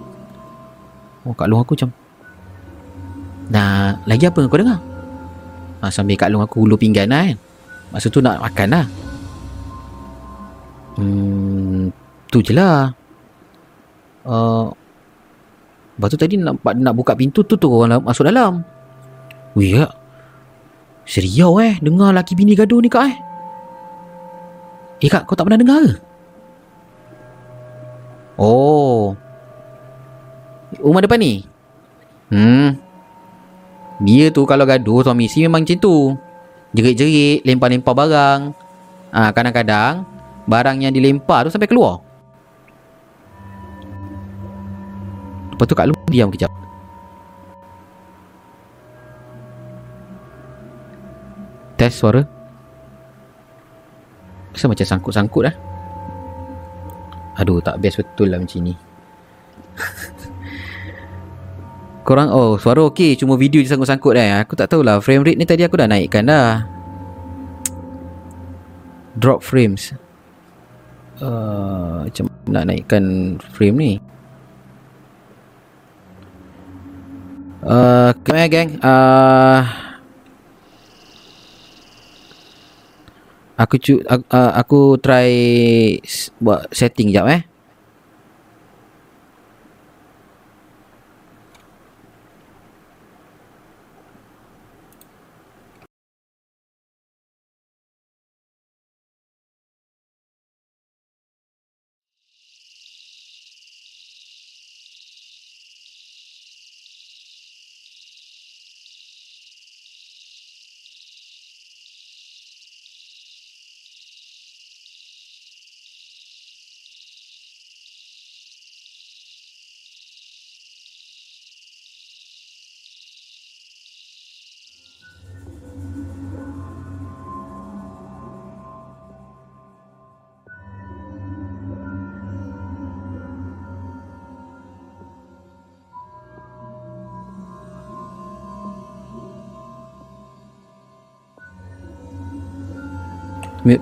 Oh, Kak Long aku macam Nah, lagi apa kau dengar? Ha, sambil Kak Long aku hulur pinggan lah kan. Masa tu nak makan lah. Hmm, tu je lah. Uh, lepas tu tadi nak, nak buka pintu tu tu orang masuk dalam. Wih ya. Seriau eh dengar laki bini gaduh ni kak eh. Eh kak kau tak pernah dengar ke? Oh. Rumah depan ni? Hmm. Dia tu kalau gaduh suami isteri memang macam tu. Jerit-jerit, lempar-lempar barang. Ah ha, kadang-kadang barang yang dilempar tu sampai keluar. Lepas tu Kak Long diam kejap. Test suara. Rasa macam sangkut-sangkut lah. Aduh, tak best betul lah macam ni. Korang, oh suara okey. Cuma video je sangkut-sangkut eh. Aku tak tahulah. Frame rate ni tadi aku dah naikkan dah. Drop frames. Uh, macam nak naikkan frame ni? Uh, kemana geng? Uh, aku cu aku, uh, aku try buat setting jap eh.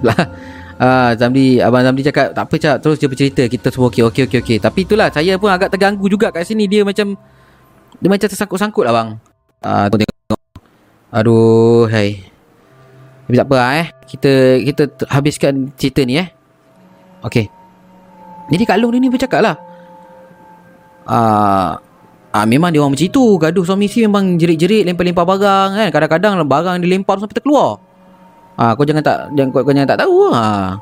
Lah. Ah, Zamdi, Abang Zamdi cakap tak apa cak, terus dia bercerita kita semua okey okey okey okey. Tapi itulah saya pun agak terganggu juga kat sini dia macam dia macam tersangkut-sangkut lah bang. Ah, tengok tengok. Aduh, hai. Tapi tak apa lah, eh. Kita kita habiskan cerita ni eh. Okey. Jadi Kak Long ni ni bercakap lah. Ah, ah, memang dia orang macam itu. Gaduh suami isteri memang jerit-jerit, lempar-lempar barang kan. Kadang-kadang barang dilempar sampai terkeluar. Ah, kau jangan tak jangan kau, kau jangan tak tahu ah.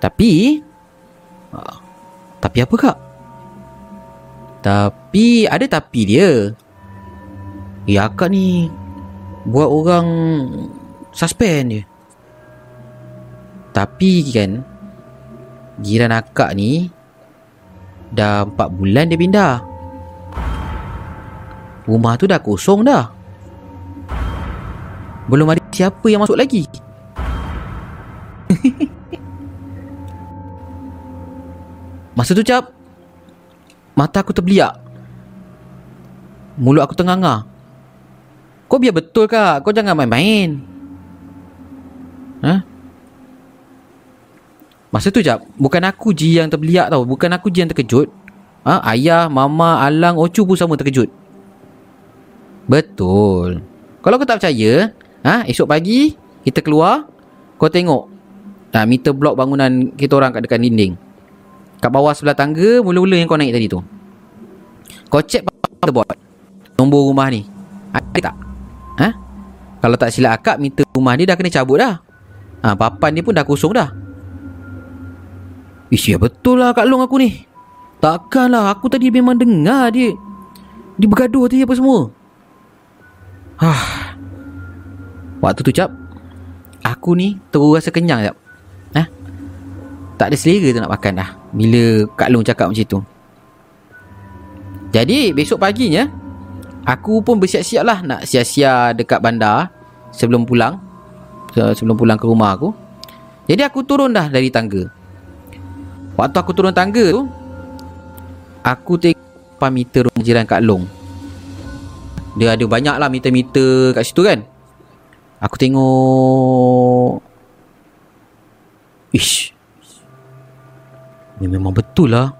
Tapi ah, tapi apa kak? Tapi ada tapi dia. Ya akak ni buat orang suspend je. Tapi kan jiran akak ni dah 4 bulan dia pindah. Rumah tu dah kosong dah. Belum ada siapa yang masuk lagi. Masa tu cap Mata aku terbeliak Mulut aku tengah-ngah. Kau biar betul kak. Kau jangan main-main. Ha? Masa tu jap, bukan aku je yang terbeliak tau. Bukan aku je yang terkejut. Ha? Ayah, mama, Alang, Ocu pun sama terkejut. Betul. Kalau kau tak percaya, ha? esok pagi kita keluar, kau tengok. Ha, meter blok bangunan kita orang kat dekat dinding. Kat bawah sebelah tangga, mula-mula yang kau naik tadi tu. Kau check motherboard. Nombor rumah ni. Ada tak? Ha? Kalau tak silap akak, meter rumah ni dah kena cabut dah. Ha, papan dia pun dah kosong dah. Ish, ya betul lah Kak Long aku ni. Takkanlah aku tadi memang dengar dia. Dia bergaduh tadi apa semua. Hah. Waktu tu cap. Aku ni terus rasa kenyang cap. Ha? Tak ada selera tu nak makan dah. Bila Kak Long cakap macam tu. Jadi besok paginya. Aku pun bersiap-siap lah nak siap-siap dekat bandar. Sebelum pulang. Sebelum pulang ke rumah aku. Jadi aku turun dah dari tangga. Waktu aku turun tangga tu Aku tengok meter rumah jiran Kak Long Dia ada banyak lah meter-meter kat situ kan Aku tengok Ish Ni memang betul lah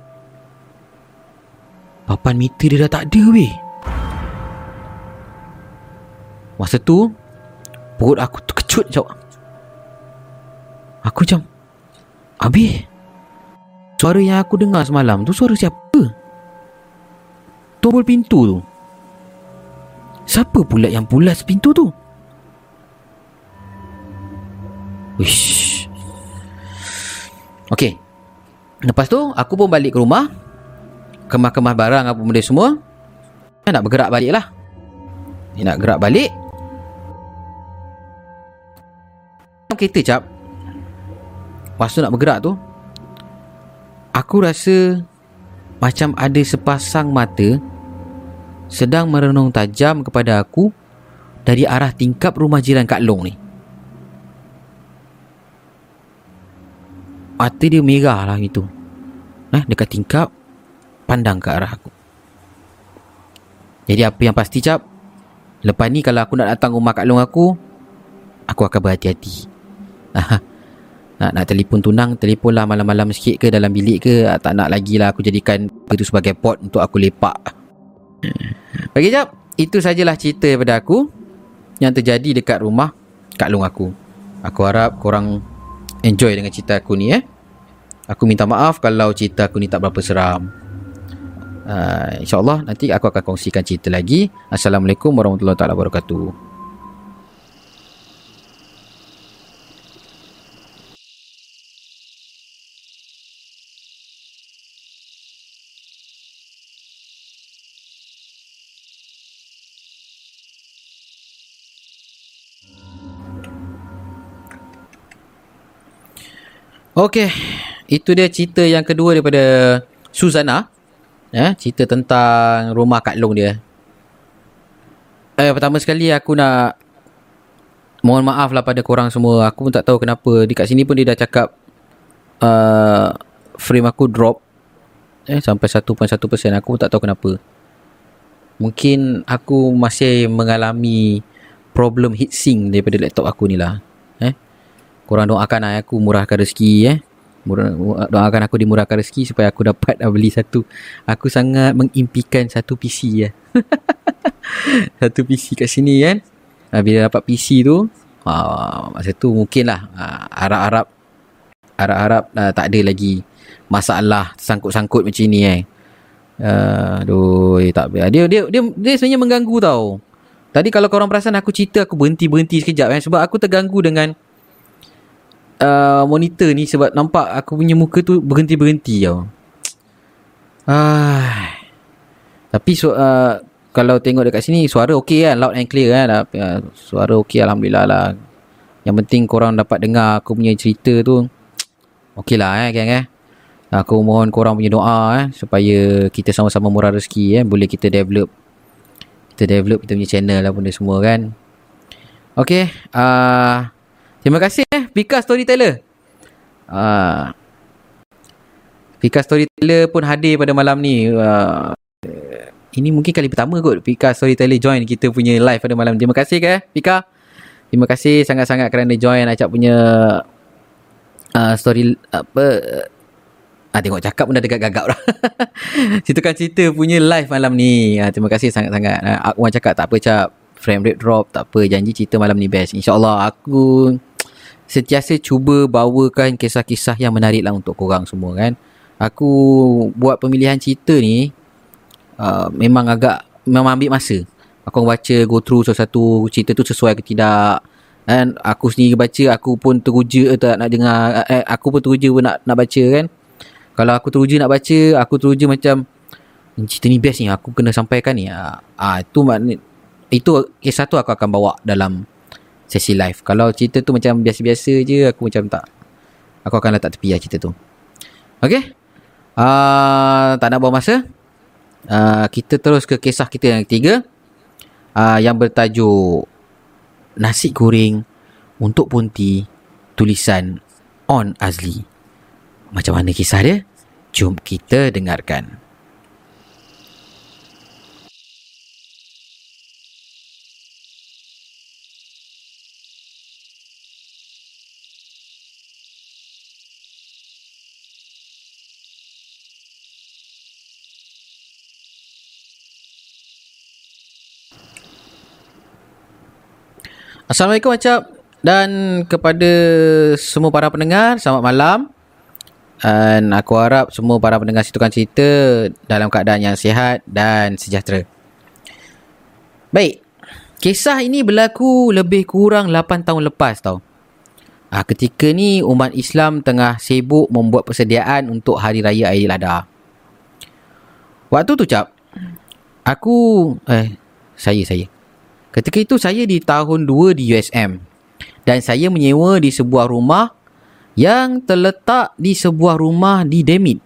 Papan meter dia dah tak ada weh Masa tu Perut aku terkejut jauh Aku macam Habis Suara yang aku dengar semalam tu suara siapa? Tombol pintu tu. Siapa pula yang pulas pintu tu? Wish. Okey. Lepas tu aku pun balik ke rumah. Kemah-kemah barang apa benda semua. Nak bergerak balik lah. Nak gerak balik. Kereta cap. Masa nak bergerak tu Aku rasa macam ada sepasang mata sedang merenung tajam kepada aku dari arah tingkap rumah jiran Kak Long ni. Mata dia merah lah gitu. Eh, dekat tingkap pandang ke arah aku. Jadi apa yang pasti cap? Lepas ni kalau aku nak datang rumah Kak Long aku Aku akan berhati-hati. Nak, nak telefon tunang Telefon lah malam-malam sikit ke Dalam bilik ke ah, Tak nak lagi lah Aku jadikan Itu sebagai pot Untuk aku lepak. Okey jap Itu sajalah cerita daripada aku Yang terjadi dekat rumah Kak Long aku. Aku harap korang Enjoy dengan cerita aku ni eh Aku minta maaf Kalau cerita aku ni tak berapa seram. Uh, InsyaAllah Nanti aku akan kongsikan cerita lagi. Assalamualaikum Warahmatullahi Wabarakatuh. Okey, itu dia cerita yang kedua daripada Suzana. Ya, cerita tentang rumah Kak Long dia. Eh, pertama sekali aku nak mohon maaf lah pada korang semua. Aku pun tak tahu kenapa. Di kat sini pun dia dah cakap uh, frame aku drop eh sampai 1.1%. Aku pun tak tahu kenapa. Mungkin aku masih mengalami problem heatsink daripada laptop aku ni lah. Korang doakan aku murahkan rezeki eh. Doakan aku dimurahkan rezeki supaya aku dapat beli satu. Aku sangat mengimpikan satu PC ya. satu PC kat sini kan. Ha, bila dapat PC tu, ha, masa tu mungkin lah ha, harap-harap harap-harap uh, tak ada lagi masalah sangkut-sangkut macam ni eh. Uh, aduh, tak dia, dia dia dia sebenarnya mengganggu tau. Tadi kalau korang perasan aku cerita aku berhenti-berhenti sekejap eh sebab aku terganggu dengan uh, monitor ni sebab nampak aku punya muka tu berhenti-berhenti tau. Ah. Tapi so, uh, kalau tengok dekat sini suara okey kan, loud and clear kan. Uh, suara okey alhamdulillah lah. Yang penting korang dapat dengar aku punya cerita tu. Okey lah eh geng eh. Aku mohon korang punya doa eh supaya kita sama-sama murah rezeki eh boleh kita develop kita develop kita punya channel lah benda semua kan. Okey, uh, Terima kasih eh Pika Storyteller. Ah. Pika Storyteller pun hadir pada malam ni. Uh, Ini mungkin kali pertama kot Pika Storyteller join kita punya live pada malam. Terima kasih ke Pika. Terima kasih sangat-sangat kerana join Acap punya uh, story apa Ah tengok cakap pun dah dekat gagap dah. Ceritakan cerita punya live malam ni. Ah, terima kasih sangat-sangat. Ah, aku cakap tak apa cap. Frame rate drop tak apa. Janji cerita malam ni best. InsyaAllah aku sentiasa cuba bawakan kisah-kisah yang menarik lah untuk korang semua kan. Aku buat pemilihan cerita ni uh, memang agak memang ambil masa. Aku baca go through satu-satu cerita tu sesuai ke tidak. Dan aku sendiri baca aku pun teruja tak nak dengar eh, aku pun teruja pun nak nak baca kan. Kalau aku teruja nak baca, aku teruja macam cerita ni best ni, aku kena sampaikan ni. Ah, ah itu makna itu kisah tu aku akan bawa dalam sesi live. Kalau cerita tu macam biasa-biasa je, aku macam tak. Aku akan letak tepi lah cerita tu. Okay? Uh, tak nak buang masa. Uh, kita terus ke kisah kita yang ketiga. Uh, yang bertajuk Nasi Goreng untuk Punti tulisan On Azli. Macam mana kisah dia? Jom kita dengarkan. Assalamualaikum Acap dan kepada semua para pendengar, selamat malam. Dan aku harap semua para pendengar situkan cerita dalam keadaan yang sihat dan sejahtera. Baik, kisah ini berlaku lebih kurang 8 tahun lepas tau. Ha, ketika ni umat Islam tengah sibuk membuat persediaan untuk Hari Raya Aidiladha. Waktu tu cap, aku, eh, saya, saya. Ketika itu saya di tahun 2 di USM. Dan saya menyewa di sebuah rumah yang terletak di sebuah rumah di Demit.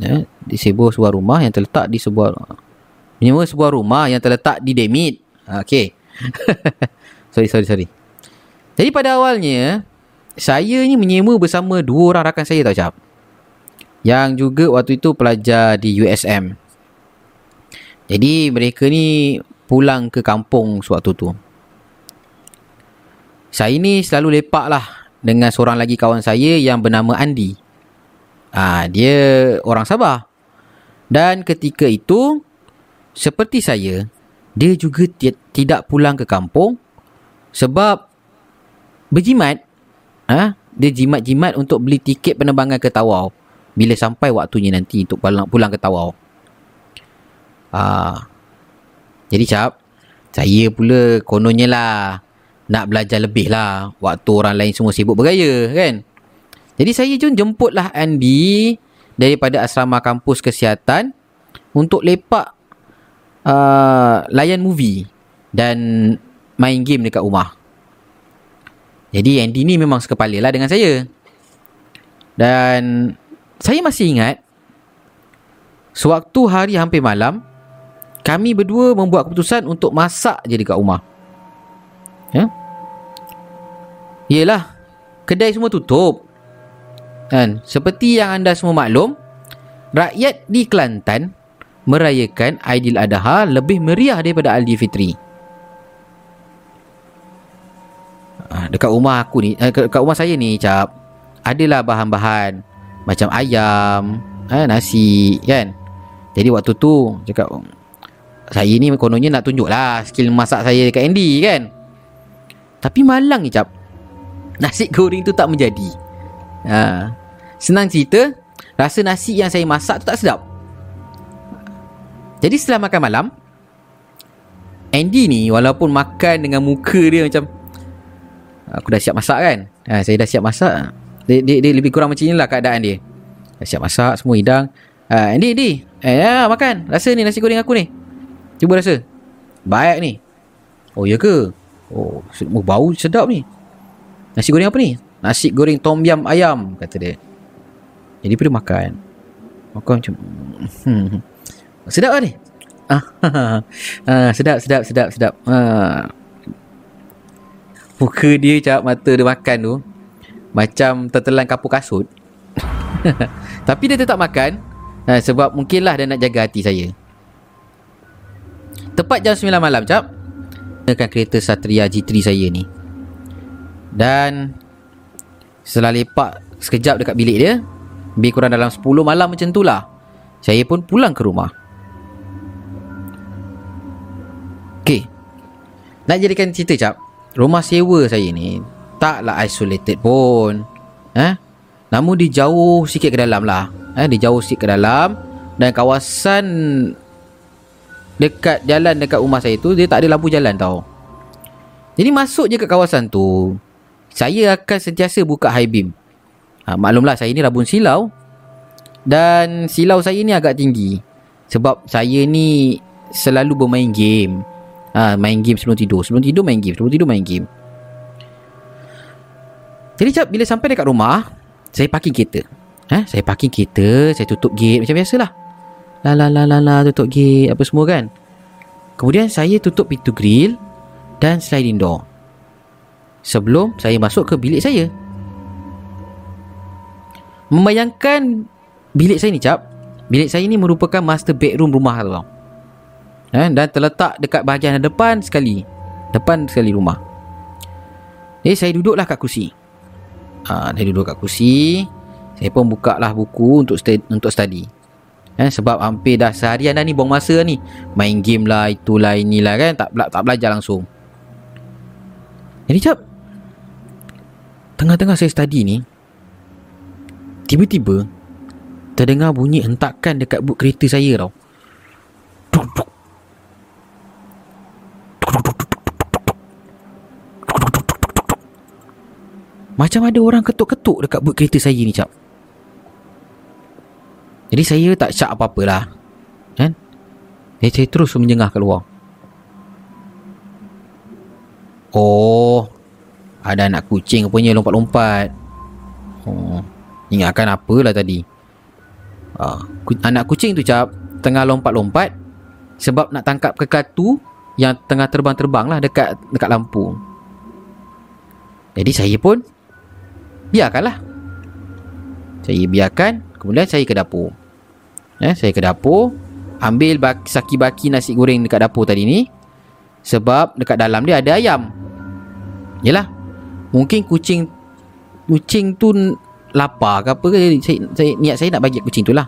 Ya, di sebuah sebuah rumah yang terletak di sebuah menyewa sebuah rumah yang terletak di Demit. Ha, okey. sorry sorry sorry. Jadi pada awalnya saya ni menyewa bersama dua orang rakan saya tau cap. Yang juga waktu itu pelajar di USM. Jadi mereka ni pulang ke kampung sewaktu tu. Saya ni selalu lepak lah dengan seorang lagi kawan saya yang bernama Andi. Ah, dia orang Sabah. Dan ketika itu, seperti saya, dia juga t- tidak pulang ke kampung sebab berjimat. Ah, dia jimat-jimat untuk beli tiket penerbangan ke Tawau bila sampai waktunya nanti untuk pulang, pulang ke Tawau. Ah, jadi cap, saya pula kononnya lah nak belajar lebih lah waktu orang lain semua sibuk bergaya kan? Jadi saya pun jemputlah Andy daripada asrama kampus kesihatan untuk lepak uh, layan movie dan main game dekat rumah. Jadi Andy ni memang sekepala lah dengan saya. Dan saya masih ingat sewaktu hari hampir malam kami berdua membuat keputusan untuk masak je dekat rumah. Ya? Yelah Kedai semua tutup. Kan? Seperti yang anda semua maklum Rakyat di Kelantan Merayakan Aidiladaha Lebih meriah daripada Fitri. ha, Dekat rumah aku ni eh, Dekat rumah saya ni Cap Adalah bahan-bahan Macam ayam eh, Nasi Kan? Jadi waktu tu Cakap Saya ni kononnya nak tunjuk lah Skill masak saya dekat Andy kan Tapi malang ni Cap nasi goreng tu tak menjadi. Ha. Senang cerita, rasa nasi yang saya masak tu tak sedap. Jadi setelah makan malam, Andy ni walaupun makan dengan muka dia macam aku dah siap masak kan. Ha, saya dah siap masak. Dia, dia, dia lebih kurang macam inilah keadaan dia. Dah siap masak, semua hidang. Ha, Andy, Andy. Eh, ya, makan. Rasa ni nasi goreng aku ni. Cuba rasa. Baik ni. Oh, ya ke? Oh, bau sedap ni. Nasi goreng apa ni? Nasi goreng tom yam ayam kata dia. Jadi pergi makan. Makan macam hmm. Sedap lah ni. Ah, sedap sedap sedap sedap. Ah. Muka dia cap mata dia makan tu macam tertelan kapur kasut. Tapi dia tetap makan ha, Sebab mungkinlah dia nak jaga hati saya Tepat jam 9 malam cap Dengan kereta Satria G3 saya ni Dan Setelah lepak sekejap dekat bilik dia Lebih kurang dalam 10 malam macam tu lah Saya pun pulang ke rumah Okay Nak jadikan cerita cap Rumah sewa saya ni Taklah isolated pun eh? Namun dia jauh sikit ke dalam lah eh? Dia jauh sikit ke dalam Dan kawasan Dekat jalan dekat rumah saya tu Dia tak ada lampu jalan tau. Jadi masuk je ke kawasan tu Saya akan sentiasa buka high beam. Ha, Maklumlah saya ni rabun silau. Dan silau saya ni agak tinggi. Sebab saya ni Selalu bermain game. Ha, Main game sebelum tidur. Sebelum tidur main game Sebelum tidur main game. Jadi cap bila sampai dekat rumah Saya parking kereta. Ha, Saya parking kereta Saya tutup gate Macam biasalah La la la la la Tutup gate Apa semua kan? Kemudian saya tutup pintu grill Dan sliding door. Sebelum saya masuk ke bilik saya. Membayangkan Bilik saya ni cap. Bilik saya ni merupakan master bedroom rumah tu eh, Dan terletak dekat bahagian depan sekali. Depan sekali rumah. Jadi saya duduklah kat kursi. Ha, Saya duduk kat kursi. Saya pun buka lah buku untuk, untuk study eh, Sebab hampir dah seharian dah ni buang masa ni. Main game lah itulah inilah kan. Tak, bela- tak belajar langsung. Jadi cap Tengah-tengah saya study ni Tiba-tiba Terdengar bunyi hentakan dekat but kereta saya tau. Tuk, tuk. Macam ada orang ketuk-ketuk dekat but kereta saya ni cap Jadi saya tak syak apa-apa lah. Kan? Jadi saya terus menjengah keluar Oh Ada anak kucing punya lompat-lompat. Oh Ingatkan apalah tadi. Uh, ku, Anak kucing tu cap Tengah lompat-lompat Sebab nak tangkap kekatu Yang tengah terbang-terbang lah Dekat dekat lampu. Jadi saya pun Biarkanlah. Saya biarkan Kemudian saya ke dapur eh, Saya ke dapur Ambil bak- saki-baki nasi goreng dekat dapur tadi ni Sebab dekat dalam dia ada ayam. Yelah Mungkin kucing Kucing tu lapar ke apa ke saya, saya, Niat saya nak bagi kucing tu lah.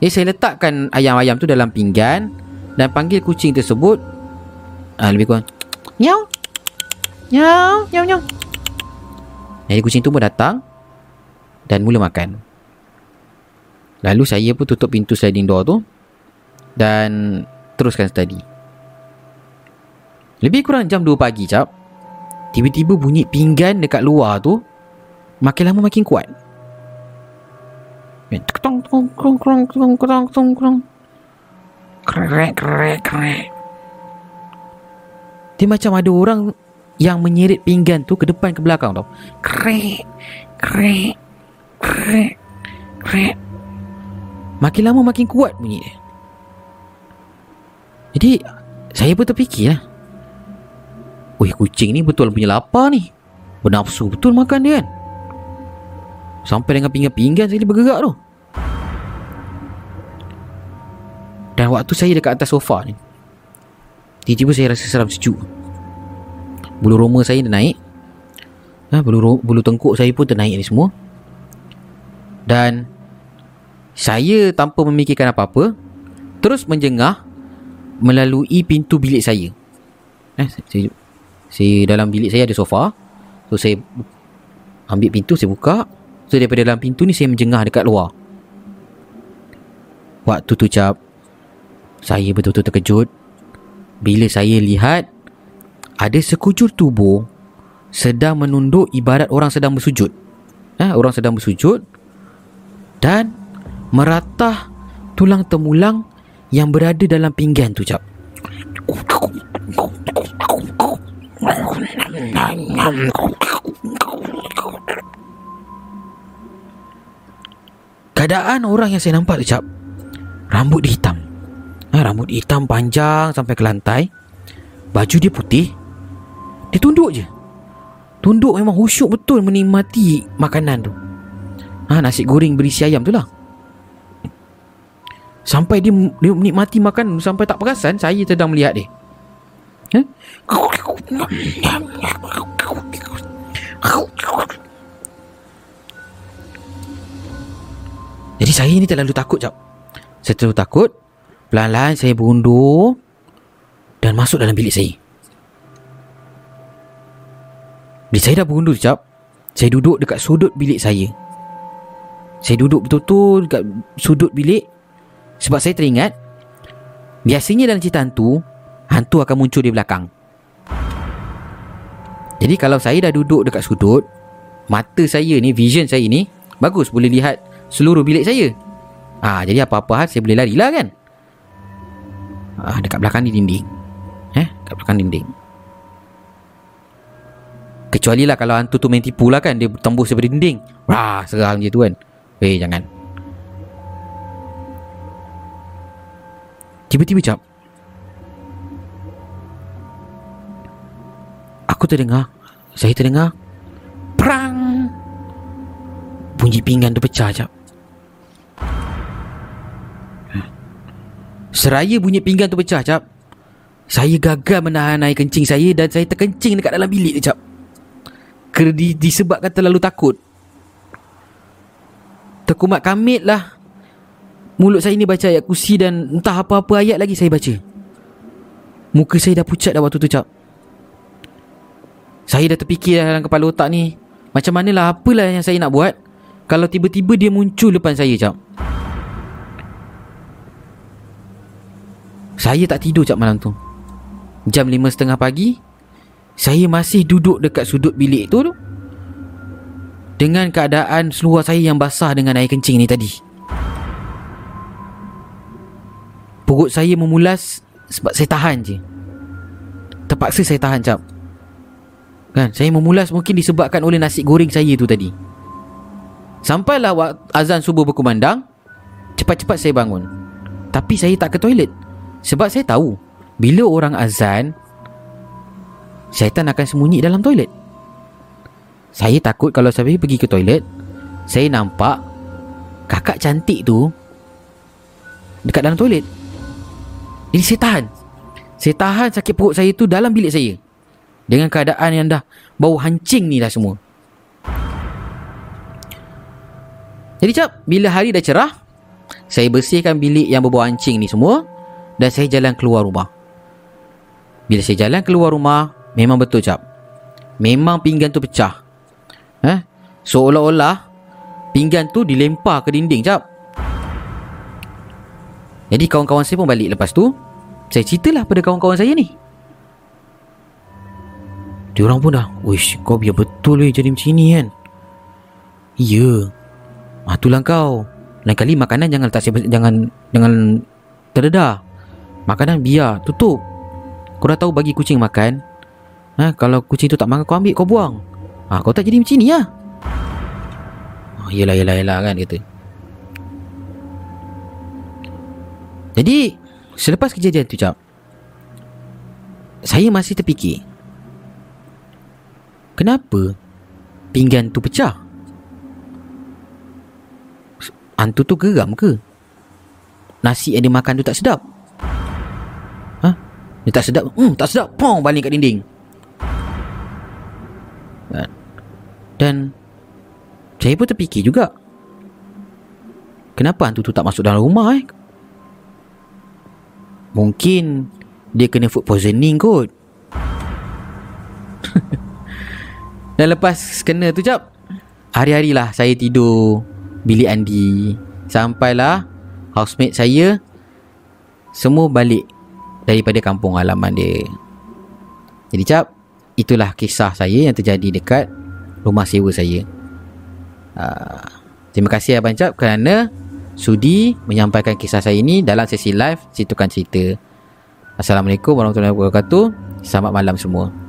Jadi saya letakkan ayam-ayam tu dalam pinggan Dan panggil kucing tersebut ah, Lebih kurang Nyau Nyau Nyau nyau. Jadi kucing tu pun datang Dan mula makan Lalu saya pun tutup pintu sliding door tu Dan Teruskan study. Lebih kurang jam 2 pagi cap. Tiba-tiba bunyi pinggan dekat luar tu Makin lama makin kuat. Tong tong tong tong tong tong tong tong Krek krek krek. Dia macam ada orang Yang menyeret pinggan tu ke depan ke belakang tau. Krek Krek Krek Krek Makin lama makin kuat bunyi dia. Jadi Saya pun terfikir lah Wih kucing ni betul punya lapar ni. Bernafsu betul makan dia kan? Sampai dengan pinggan-pinggan saya bergerak tu. Dan waktu saya dekat atas sofa ni Tiba-tiba saya rasa seram sejuk. Bulu roma saya dah naik. Ha, bulu, bulu tengkuk saya pun ternaik ni semua. Dan Saya tanpa memikirkan apa-apa Terus menjengah Melalui pintu bilik saya. Eh, saya, saya dalam bilik saya ada sofa. So saya Ambil pintu saya buka. So daripada dalam pintu ni saya menjengah dekat luar. Waktu tu cap Saya betul-betul terkejut. Bila saya lihat Ada sekujur tubuh Sedang menunduk ibarat orang sedang bersujud. Eh, Orang sedang bersujud Dan Meratah Tulang temulang Yang berada dalam pinggan tu cap. Keadaan orang yang saya nampak tu cap Rambut dia hitam. Ha, Rambut hitam panjang sampai ke lantai. Baju dia putih. Dia tunduk je. Tunduk memang husyuk betul menikmati makanan tu. Ha, Nasi goreng berisi ayam tu lah Sampai dia, dia menikmati makan Sampai tak perasan Saya sedang melihat dia eh? Jadi saya ni terlalu takut jap. Saya terlalu takut Pelan-pelan saya berundur Dan masuk dalam bilik saya Bila saya dah berundur jap Saya duduk dekat sudut bilik saya Saya duduk betul-betul dekat sudut bilik Sebab saya teringat Biasanya dalam cerita hantu Hantu akan muncul di belakang. Jadi kalau saya dah duduk dekat sudut Mata saya ni, vision saya ni Bagus boleh lihat seluruh bilik saya. Ah, Jadi apa-apa hal saya boleh lari lah kan? Ah, Dekat belakang ni dinding. Eh, dekat belakang dinding. Kecuali lah kalau hantu tu main tipu lah kan Dia tembus daripada dinding. Wah, serang je tu kan. Eh, jangan Tiba-tiba cap Aku terdengar. Saya terdengar. Perang Bunyi pinggan tu pecah cap Seraya bunyi pinggan tu pecah cap Saya gagal menahan air kencing saya Dan saya terkencing dekat dalam bilik cap Kerana di, disebabkan terlalu takut. Terkumat kamit lah Mulut saya ni baca ayat kursi Dan entah apa-apa ayat lagi saya baca. Muka saya dah pucat dah waktu tu cap Saya dah terfikir dah dalam kepala otak ni Macam manalah apalah yang saya nak buat Kalau tiba-tiba dia muncul depan saya cap Saya tak tidur cap malam tu. Jam lima setengah pagi Saya masih duduk dekat sudut bilik tu tu. Dengan keadaan seluar saya yang basah dengan air kencing ni tadi Perut saya memulas Sebab saya tahan je. Terpaksa saya tahan cap. Kan? Saya memulas mungkin disebabkan oleh nasi goreng saya tu tadi. Sampailah waktu azan subuh berkumandang Cepat-cepat saya bangun. Tapi saya tak ke toilet. Sebab saya tahu Bila orang azan Syaitan akan sembunyi dalam toilet. Saya takut kalau saya pergi ke toilet Saya nampak Kakak cantik tu Dekat dalam toilet Jadi saya tahan Saya tahan sakit perut saya tu dalam bilik saya Dengan keadaan yang dah Bau hancing ni dah semua Jadi cap Bila hari dah cerah Saya bersihkan bilik yang berbau hancing ni semua dan saya jalan keluar rumah. Bila saya jalan keluar rumah, memang betul cap. Memang pinggan tu pecah. Eh? Seolah-olah pinggan tu dilempar ke dinding cap. Jadi kawan-kawan saya pun balik lepas tu. Saya ceritalah pada kawan-kawan saya ni. Dia orang pun dah, "Wish, kau biar betul weh jadi macam ni kan." Ya. Ah itulah kau. Lain kali makanan jangan letak jangan jangan terdedah. Makanan biar Tutup Kau dah tahu bagi kucing makan ha, Kalau kucing tu tak makan Kau ambil kau buang ha, Kau tak jadi macam ni lah ha, Yelah yelah yelah kan kata Jadi Selepas kejadian tu cap Saya masih terfikir Kenapa Pinggan tu pecah? Hantu tu geram ke? Nasi yang dia makan tu tak sedap. Dia tak sedap. Hmm tak sedap. Pong balik kat dinding. Kan? Dan Saya pun terfikir juga Kenapa hantu tu tak masuk dalam rumah eh Mungkin Dia kena food poisoning kot Dan lepas kena tu jap Hari-harilah saya tidur Bilik Andi Sampailah Housemate saya Semua balik daripada kampung halaman dia. Jadi cap, itulah kisah saya yang terjadi dekat rumah sewa saya. Uh, terima kasih Abang Cap kerana sudi menyampaikan kisah saya ini dalam sesi live Situkan Cerita. Assalamualaikum warahmatullahi wabarakatuh. Selamat malam semua.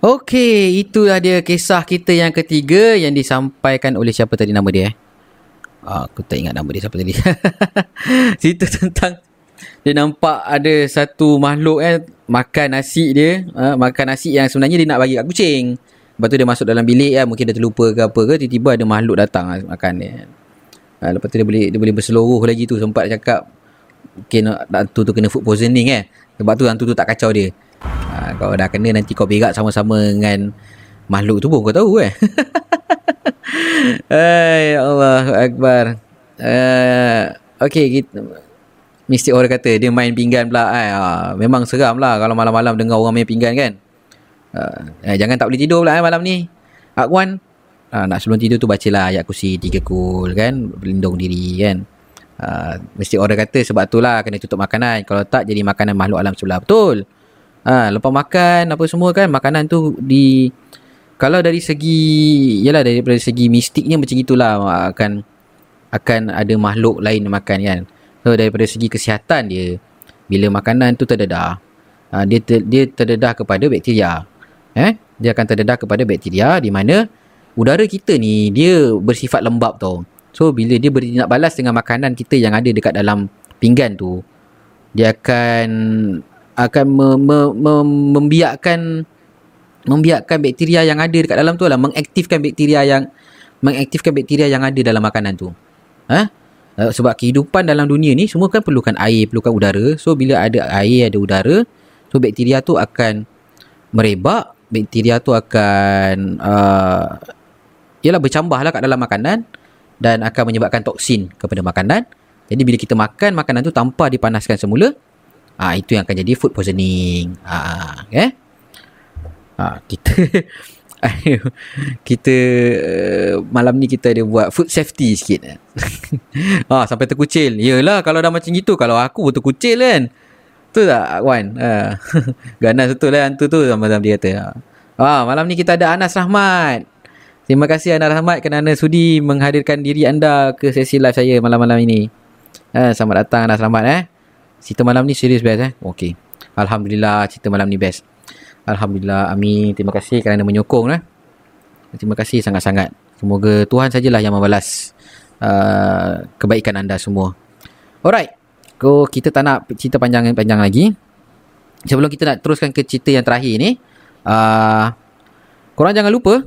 Okey, itulah dia kisah kita yang ketiga yang disampaikan oleh siapa tadi nama dia eh? Ah, aku tak ingat nama dia siapa tadi. Cerita tentang dia nampak ada satu makhluk eh makan nasi dia, uh, makan nasi yang sebenarnya dia nak bagi kat kucing. Lepas tu dia masuk dalam bilik ya, mungkin dia terlupa ke apa ke, tiba-tiba ada makhluk datang uh, makan dia. Uh, lepas tu dia boleh dia boleh berseluruh lagi tu sempat cakap mungkin hantu tu kena food poisoning eh. Sebab tu hantu tu tak kacau dia. Uh, kalau dah kena nanti kau berak sama-sama dengan makhluk tu pun kau tahu eh. Hai Allah Akbar. Uh, okay, kita Mistik orang kata dia main pinggan pula eh. Ha, memang seram lah kalau malam-malam dengar orang main pinggan kan. Ha, eh, jangan tak boleh tidur pula eh, malam ni. Akwan, ha, nak sebelum tidur tu bacalah ayat kursi tiga kul kan. Berlindung diri kan. Ha, mesti orang kata sebab tu lah kena tutup makanan. Kalau tak jadi makanan makhluk alam sebelah. Betul. Ha, lepas makan apa semua kan makanan tu di kalau dari segi yalah dari segi mistiknya macam itulah akan akan ada makhluk lain makan kan. So daripada segi kesihatan dia bila makanan tu terdedah uh, dia ter, dia terdedah kepada bakteria. Eh dia akan terdedah kepada bakteria di mana udara kita ni dia bersifat lembap tau. So bila dia bertindak balas dengan makanan kita yang ada dekat dalam pinggan tu dia akan akan me, me, me, membiarkan membiarkan bakteria yang ada dekat dalam tu lah mengaktifkan bakteria yang mengaktifkan bakteria yang ada dalam makanan tu. Eh? Uh, sebab kehidupan dalam dunia ni semua kan perlukan air, perlukan udara. So bila ada air, ada udara, so bakteria tu akan merebak, bakteria tu akan uh, ialah bercambah lah kat dalam makanan dan akan menyebabkan toksin kepada makanan. Jadi bila kita makan makanan tu tanpa dipanaskan semula, ah itu yang akan jadi food poisoning. Ah, okay? Ah, kita kita uh, malam ni kita ada buat food safety sikit. ah sampai terkucil. Yalah kalau dah macam gitu kalau aku pun terkucil kan. Tu tak Wan? Ah. Ganas betul lah hantu tu macam dia kata. Ah malam ni kita ada Anas Rahmat. Terima kasih Anas Rahmat kerana sudi menghadirkan diri anda ke sesi live saya malam-malam ini. Ah, selamat datang Anas Rahmat eh. Cerita malam ni serius best eh. Okey. Alhamdulillah cerita malam ni best. Alhamdulillah Amin Terima kasih kerana menyokong eh. Terima kasih sangat-sangat Semoga Tuhan sajalah yang membalas uh, Kebaikan anda semua Alright so, Kita tak nak cerita panjang-panjang lagi Sebelum kita nak teruskan ke cerita yang terakhir ni uh, Korang jangan lupa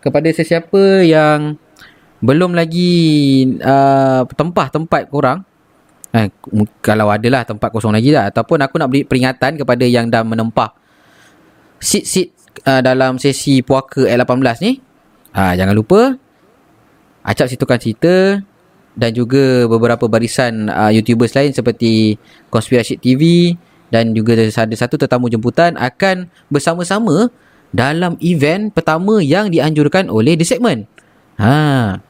Kepada sesiapa yang Belum lagi uh, Tempat-tempat korang Eh, kalau adalah tempat kosong lagi lah ataupun aku nak beri peringatan kepada yang dah menempah seat-seat uh, dalam sesi puaka L18 ni uh, jangan lupa acap situkan cerita dan juga beberapa barisan uh, YouTubers lain seperti Conspiracy TV dan juga ada satu tetamu jemputan akan bersama-sama dalam event pertama yang dianjurkan oleh The Segment. Ha.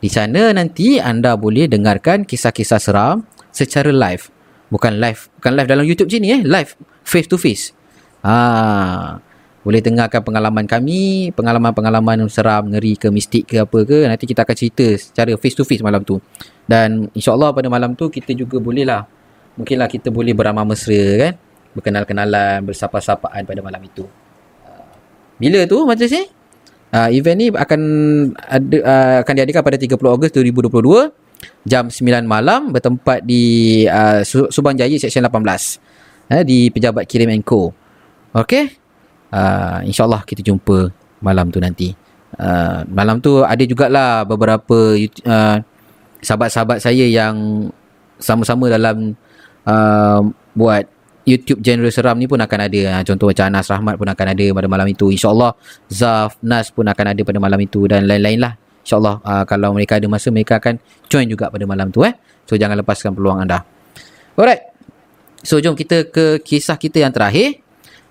Di sana nanti anda boleh dengarkan kisah-kisah seram secara live. Bukan live, bukan live dalam YouTube sini eh, live face to face. Ha, boleh dengarkan pengalaman kami, pengalaman-pengalaman seram, ngeri ke mistik ke apa ke. Nanti kita akan cerita secara face to face malam tu. Dan insyaAllah pada malam tu kita juga boleh lah. Mungkinlah kita boleh beramah mesra kan. Berkenal-kenalan, bersapa-sapaan pada malam itu. Bila tu macam ni? Uh, event ni akan ada uh, akan diadakan pada 30 Ogos 2022 jam 9 malam bertempat di uh, Subang Jaya Seksyen 18 uh, di Pejabat Kirim Co. Okay. Uh, InsyaAllah kita jumpa malam tu nanti. Uh, malam tu ada jugalah beberapa uh, sahabat-sahabat saya yang sama-sama dalam uh, buat YouTube genre seram ni pun akan ada. Uh, contoh macam Anas Rahmat pun akan ada pada malam itu. InsyaAllah Zaf, Nas pun akan ada pada malam itu dan lain-lain lah. InsyaAllah uh, kalau mereka ada masa mereka akan join juga pada malam tu eh. So jangan lepaskan peluang anda. Alright. So jom kita ke kisah kita yang terakhir.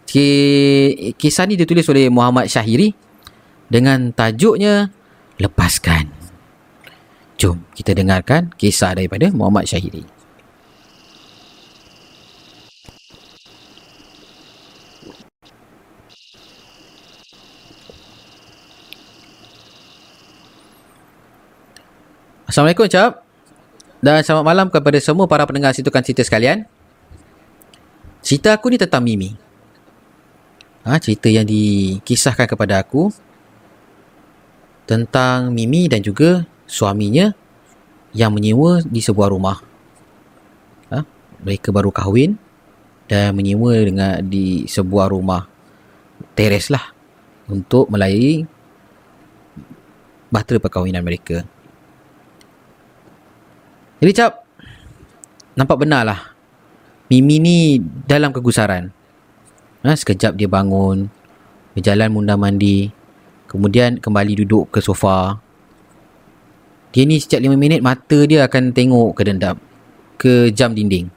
Kisah ni ditulis oleh Muhammad Syahiri dengan tajuknya Lepaskan. Jom kita dengarkan kisah daripada Muhammad Syahiri. Assalamualaikum Cap Dan selamat malam kepada semua para pendengar situkan cerita sekalian Cerita aku ni tentang Mimi Ha, cerita yang dikisahkan kepada aku tentang Mimi dan juga suaminya yang menyewa di sebuah rumah. Ha, mereka baru kahwin dan menyewa dengan di sebuah rumah teres lah untuk melayari bahtera perkahwinan mereka. Jadi cap, nampak benar lah. Mimi ni dalam kegusaran. Ha, sekejap dia bangun, berjalan munda mandi, kemudian kembali duduk ke sofa. Dia ni setiap 5 minit mata dia akan tengok ke dendam, ke jam dinding.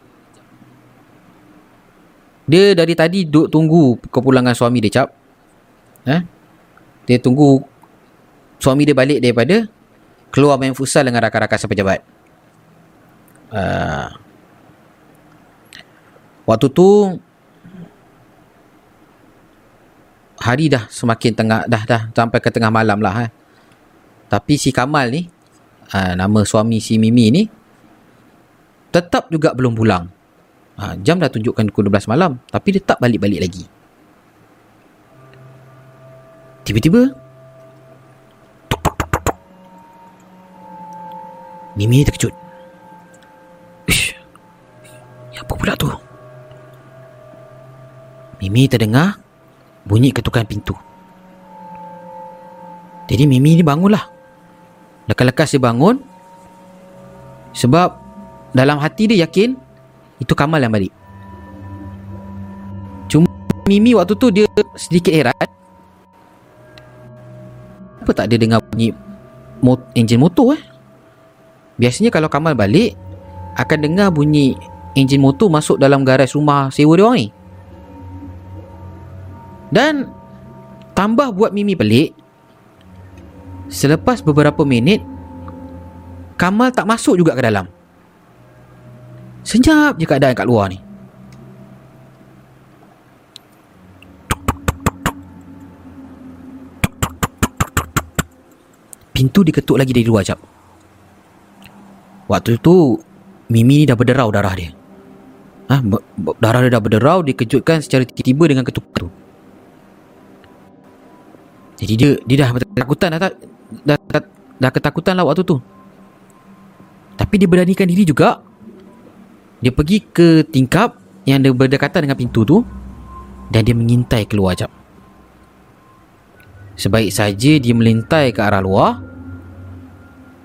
Dia dari tadi duduk tunggu kepulangan suami dia cap. Ha? Dia tunggu suami dia balik daripada keluar main futsal dengan rakan-rakan sepejabat. Uh, waktu tu hari dah semakin tengah dah dah sampai ke tengah malam lah eh. Tapi si Kamal ni uh, nama suami si Mimi ni tetap juga belum pulang. Uh, jam dah tunjukkan pukul 12 malam tapi dia tak balik-balik lagi. Tiba-tiba Mimi terkejut. Ish. Apa pula tu? Mimi terdengar bunyi ketukan pintu. Jadi Mimi ni bangunlah. Lekas-lekas dia bangun sebab dalam hati dia yakin itu Kamal yang balik. Cuma Mimi waktu tu dia sedikit heran. Apa tak dia dengar bunyi mot- enjin motor eh? Biasanya kalau Kamal balik akan dengar bunyi enjin motor masuk dalam garaj rumah sewa dia orang ni. Dan tambah buat Mimi pelik Selepas beberapa minit Kamal tak masuk juga ke dalam. Senyap je keadaan kat luar ni. Pintu diketuk lagi dari luar jap Waktu tu Mimi ni dah berderau darah dia ha, Darah dia dah berderau Dikejutkan secara tiba-tiba dengan ketuk tu jadi dia dia dah ketakutan dah, dah, dah, dah, dah ketakutan lah waktu tu. Tapi dia beranikan diri juga. Dia pergi ke tingkap yang ada berdekatan dengan pintu tu dan dia mengintai keluar jap. Sebaik saja dia melintai ke arah luar,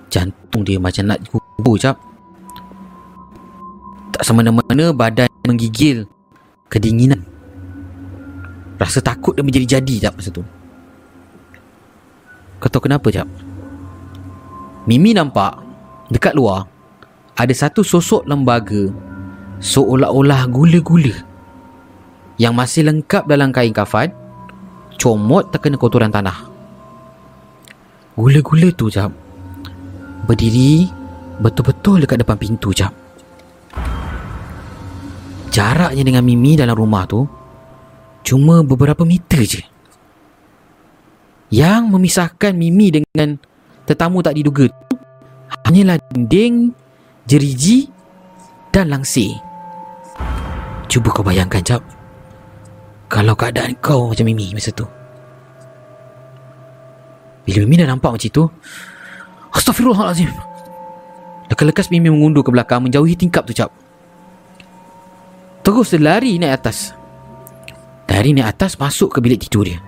jantung dia macam nak kubur jap. Tak semena-mena badan menggigil kedinginan. Rasa takut dia menjadi-jadi jap masa tu. Kau tahu kenapa jap? Mimi nampak dekat luar ada satu sosok lembaga seolah-olah gula-gula yang masih lengkap dalam kain kafan comot terkena kotoran tanah. Gula-gula tu jap berdiri betul-betul dekat depan pintu jap. Jaraknya dengan Mimi dalam rumah tu cuma beberapa meter je. Yang memisahkan Mimi dengan tetamu tak diduga tu hanyalah dinding, jeriji dan langsir. Cuba kau bayangkan, Cap. Kalau keadaan kau macam Mimi masa tu. Bila Mimi dah nampak macam tu, Astaghfirullahalazim. Lekas-lekas Mimi mengundur ke belakang menjauhi tingkap tu, Cap. Terus dia lari naik atas. Dari naik atas masuk ke bilik tidur dia.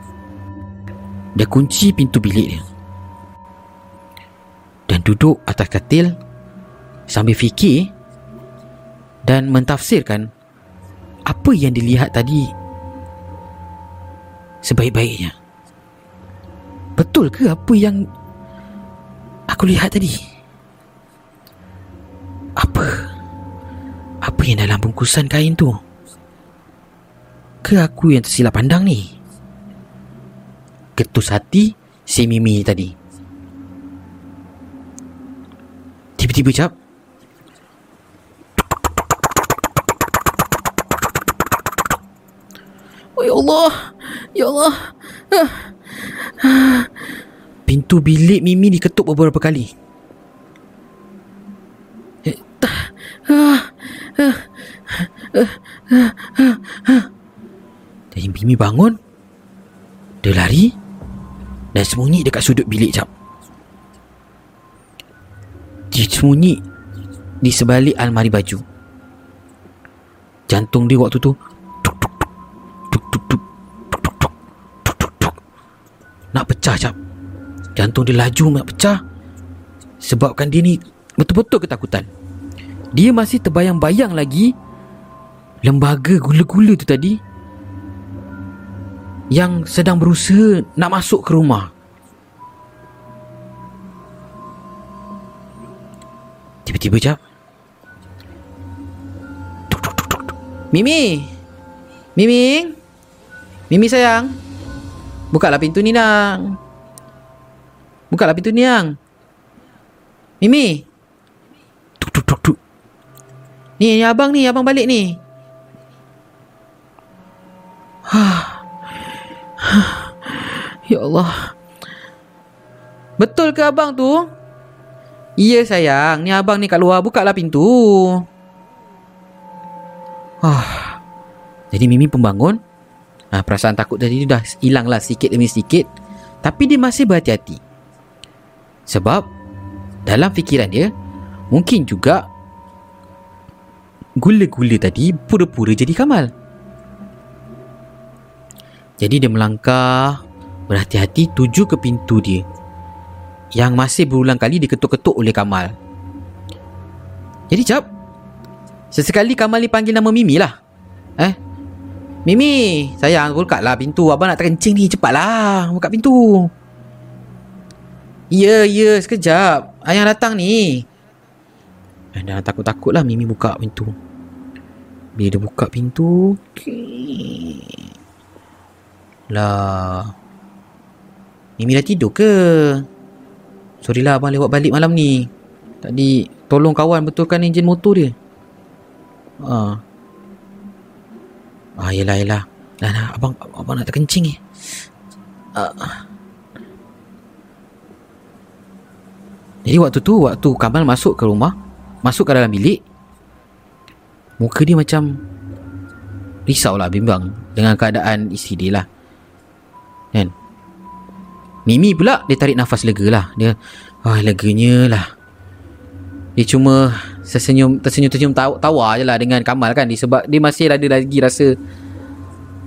Dia kunci pintu bilik dia Dan duduk atas katil Sambil fikir Dan mentafsirkan Apa yang dilihat tadi Sebaik-baiknya Betul ke apa yang Aku lihat tadi Apa Apa yang dalam bungkusan kain tu Ke aku yang tersilap pandang ni ketus hati si Mimi tadi. Tiba-tiba cap. Oh ya Allah. Ya Allah. Pintu bilik Mimi diketuk beberapa kali. Jadi Mimi bangun Dia lari Dan sembunyi dekat sudut bilik jap Dia sembunyi Di sebalik almari baju Jantung dia waktu tu. Nak pecah jap Jantung dia laju nak pecah Sebabkan dia ni Betul-betul ketakutan Dia masih terbayang-bayang lagi. Lembaga gula-gula tu tadi. Yang sedang berusaha Nak masuk ke rumah. Tiba-tiba jap. Tuk, tuk, tuk, tuk. Mimi! Mimi! Mimi sayang. Bukalah pintu ni nang Bukalah pintu ni nang Mimi! Tuk tuk tuk tuk Ni, abang ni Abang balik ni. Ya Allah. Betul ke abang tu? Ya sayang. Ni abang ni kat luar Bukalah pintu. Ah, Jadi Mimi pembangun ah, Perasaan takut tadi tu dah hilang lah Sikit demi sikit. Tapi dia masih berhati-hati. Sebab Dalam fikiran dia Mungkin juga Gula-gula tadi Pura-pura jadi Kamal. Jadi dia melangkah Berhati-hati tuju ke pintu dia. Yang masih berulang kali diketuk-ketuk oleh Kamal. Jadi cap Sesekali Kamal ni panggil nama Mimi lah. Eh? Mimi Sayang buka lah pintu. Abang nak terkencing ni Cepatlah Buka pintu. Ya ya sekejap. Ayah datang ni. Eh, Dah takut-takut lah Mimi buka pintu Bila dia buka pintu Lah Mimi dah tidur ke? Sorry lah abang lewat balik malam ni Tadi Tolong kawan betulkan enjin motor dia Ah. Ah, yelah, yelah. Dah, dah. Abang, abang nak terkencing ni. Ah. Jadi waktu tu, waktu Kamal masuk ke rumah, masuk ke dalam bilik, muka dia macam risau lah, bimbang dengan keadaan isteri dia lah. Kan? Mimi pula, dia tarik nafas lega lah. Dia, ah, leganya lah. Dia cuma tersenyum tersenyum-tersenyum tawa, tawa je lah dengan Kamal kan sebab dia masih ada lagi rasa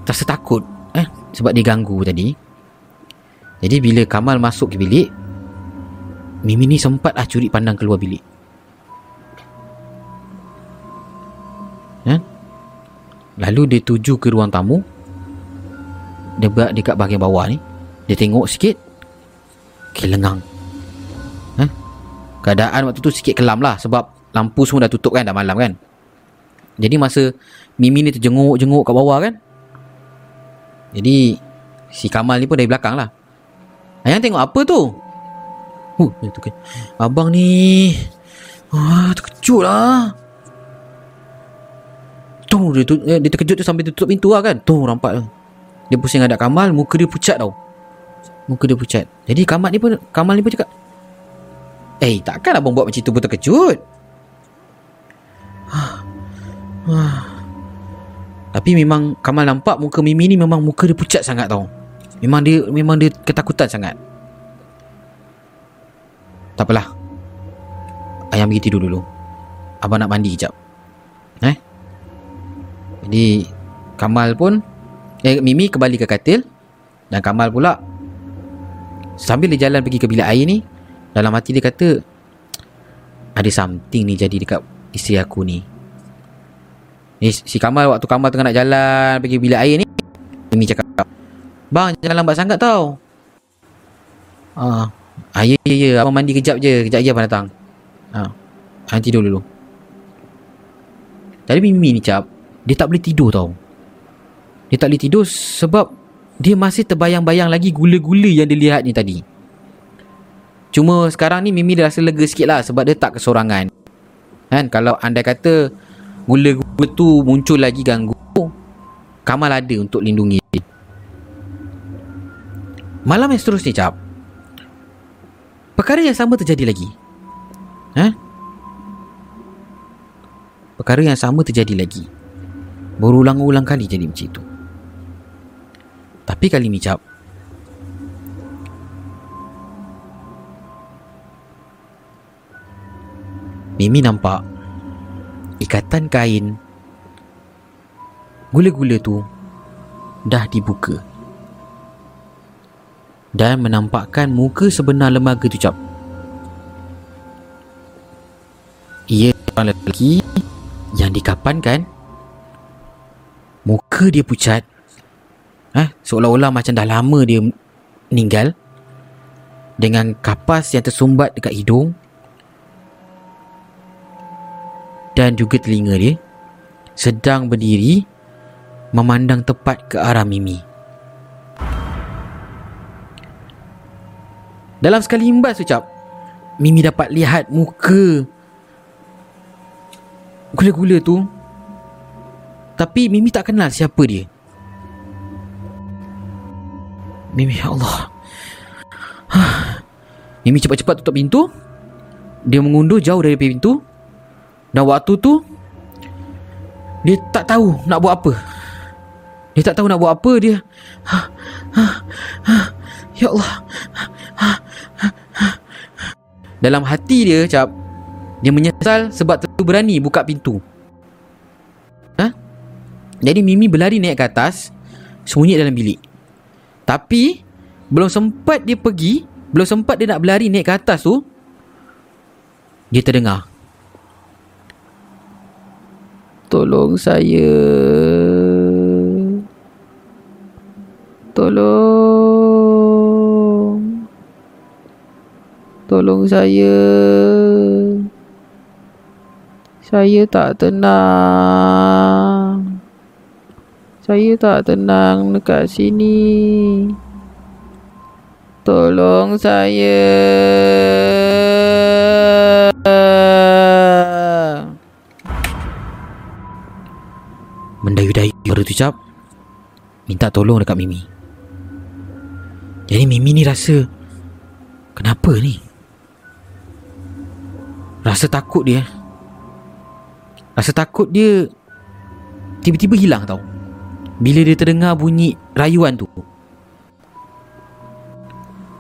rasa takut eh sebab dia ganggu tadi. Jadi bila Kamal masuk ke bilik Mimi ni sempat lah curi pandang keluar bilik. Lalu dia tuju ke ruang tamu. Dia berat dekat bahagian bawah ni. Dia tengok sikit. Okay, lengang. Eh? Keadaan waktu tu sikit kelam lah sebab lampu semua dah tutup kan dah malam kan. Jadi masa Mimi ni terjenguk-jenguk kat bawah kan. Jadi si Kamal ni pun dari belakang lah. Ayang tengok apa tu? Huh, kan. Abang ni Wah, terkejut lah. Tu dia, tu, eh, dia terkejut tu dia tutup pintu lah kan. Tu nampak tu. Dia pusing hadap Kamal, muka dia pucat tau. Muka dia pucat. Jadi Kamal ni pun Kamal ni pun cakap, Eh takkan abang buat macam tu pun terkejut Tapi memang Kamal nampak muka Mimi ni memang muka dia pucat sangat tau Memang dia memang dia ketakutan sangat Tak apalah Ayam pergi tidur dulu Abang nak mandi kejap Eh Jadi Kamal pun eh, Mimi kembali ke katil. Dan Kamal pula Sambil dia jalan pergi ke bilik air ni dalam hati dia kata Ada something ni jadi dekat isteri aku ni. Ni si Kamal waktu Kamal tengah nak jalan Pergi bilik air ni Mimi cakap Bang jangan lambat sangat tau. Ah, ah ya ya ya Abang mandi kejap je Kejap lagi abang datang. Ah, Abang tidur dulu. Jadi Mimi ni cap Dia tak boleh tidur tau. Dia tak boleh tidur sebab Dia masih terbayang-bayang lagi Gula-gula yang dia lihat ni tadi. Cuma sekarang ni Mimi dah rasa lega sikit lah Sebab dia tak kesorangan. Kan? Kalau anda kata Gula-gula tu muncul lagi ganggu Kamal ada untuk lindungi. Dia. Malam yang seterusnya cap. Perkara yang sama terjadi lagi. Ha? Perkara yang sama terjadi lagi Berulang-ulang kali jadi macam itu. Tapi kali ni cap Mimi nampak Ikatan kain Gula-gula tu Dah dibuka Dan menampakkan muka sebenar lembaga tu cap. Ia seorang lelaki Yang dikapankan muka dia pucat ha? seolah-olah macam dah lama dia meninggal dengan kapas yang tersumbat dekat hidung dan juga telinga dia sedang berdiri memandang tepat ke arah Mimi. Dalam sekali imbas ucap Mimi dapat lihat muka Gula-gula tu Tapi Mimi tak kenal siapa dia. Mimi ya Allah. Mimi cepat-cepat tutup pintu. Dia mengundur jauh dari pintu. Dan waktu tu Dia tak tahu nak buat apa. Dia tak tahu nak buat apa dia Ya Allah. Dalam hati dia cap Dia menyesal sebab terlalu berani buka pintu? Jadi Mimi berlari naik ke atas Sembunyi dalam bilik. Tapi Belum sempat dia pergi Belum sempat dia nak berlari naik ke atas tu Dia terdengar. Tolong saya. Tolong. Tolong saya. Saya tak tenang Saya tak tenang dekat sini. Tolong saya. Mendayu-dayu baru tu cap Minta tolong dekat Mimi. Jadi Mimi ni rasa Kenapa ni? Rasa takut dia. Rasa takut dia Tiba-tiba hilang tau Bila dia terdengar bunyi rayuan tu?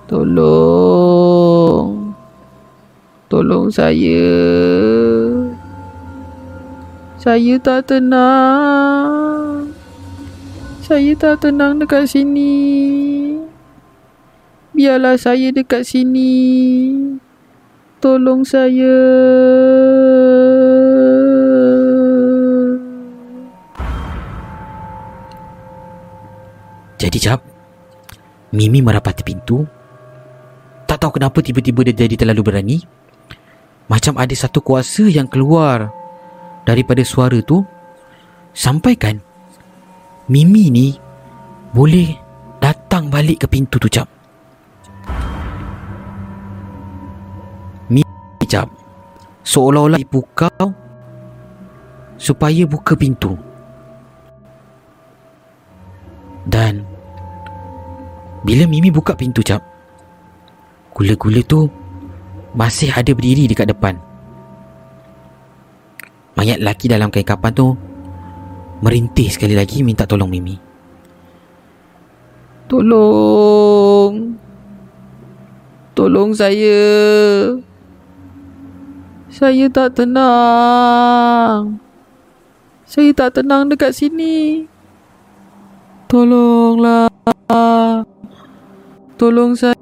Tolong. Tolong saya. Saya tak tenang. Saya tak tenang dekat sini. Biarlah saya dekat sini. Tolong saya Jadi jap. Mimi merapati pintu. Tak tahu kenapa tiba-tiba dia jadi terlalu berani. Macam ada satu kuasa yang keluar Daripada suara tu. Sampaikan Mimi ni Boleh Datang balik ke pintu tu cap Mimi cap Seolah-olah ibu kau Supaya buka pintu. Dan Bila Mimi buka pintu cap Gula-gula tu Masih ada berdiri dekat depan. Mayat lelaki dalam kain kapan tu Merintih sekali lagi minta tolong Mimi. Tolong. Tolong saya. Saya tak tenang. Saya tak tenang dekat sini. Tolonglah Tolong saya.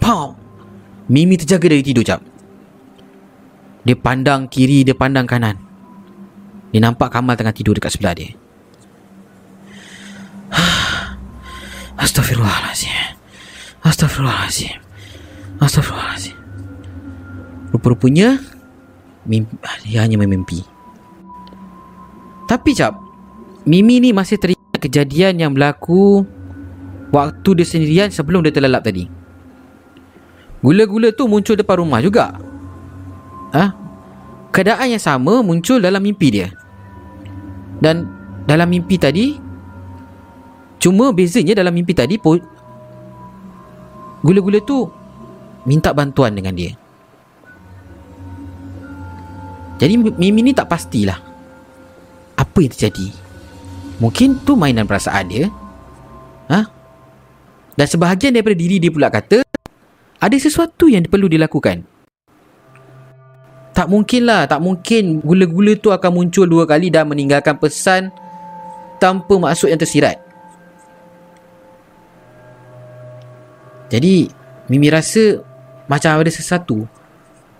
Pow Mimi terjaga dari tidur jap. Dia pandang kiri Dia pandang kanan. Dia nampak Kamal tengah tidur dekat sebelah dia. Astaghfirullahaladzim Astaghfirullahaladzim Astaghfirullahaladzim Rupa-rupanya mimpi, Dia hanya memimpi Tapi cap Mimi ni masih teringat kejadian yang berlaku Waktu dia sendirian sebelum dia terlelap tadi. Gula-gula tu muncul depan rumah juga. Ha? Keadaan yang sama muncul dalam mimpi dia. Dan dalam mimpi tadi Cuma bezanya dalam mimpi tadi pun Gula-gula tu Minta bantuan dengan dia. Jadi Mimi ni tak pastilah Apa yang terjadi Mungkin tu mainan perasaan dia ha? Dan sebahagian daripada diri dia pula kata ada sesuatu yang perlu dilakukan. Tak mungkin lah, tak mungkin gula-gula tu akan muncul dua kali dan meninggalkan pesan tanpa maksud yang tersirat. Jadi, Mimi rasa macam ada sesuatu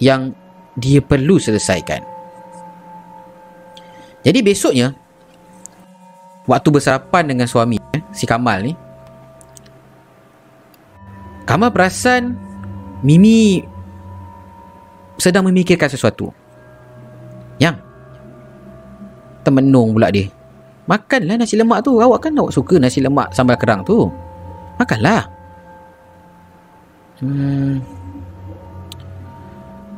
yang dia perlu selesaikan. Jadi besoknya, waktu bersarapan dengan suami, eh, si Kamal ni, Kamal perasan Mimi sedang memikirkan sesuatu. Yang termenung pula dia. Makanlah nasi lemak tu. Awak kan awak suka nasi lemak sambal kerang tu. Makanlah. Hmm.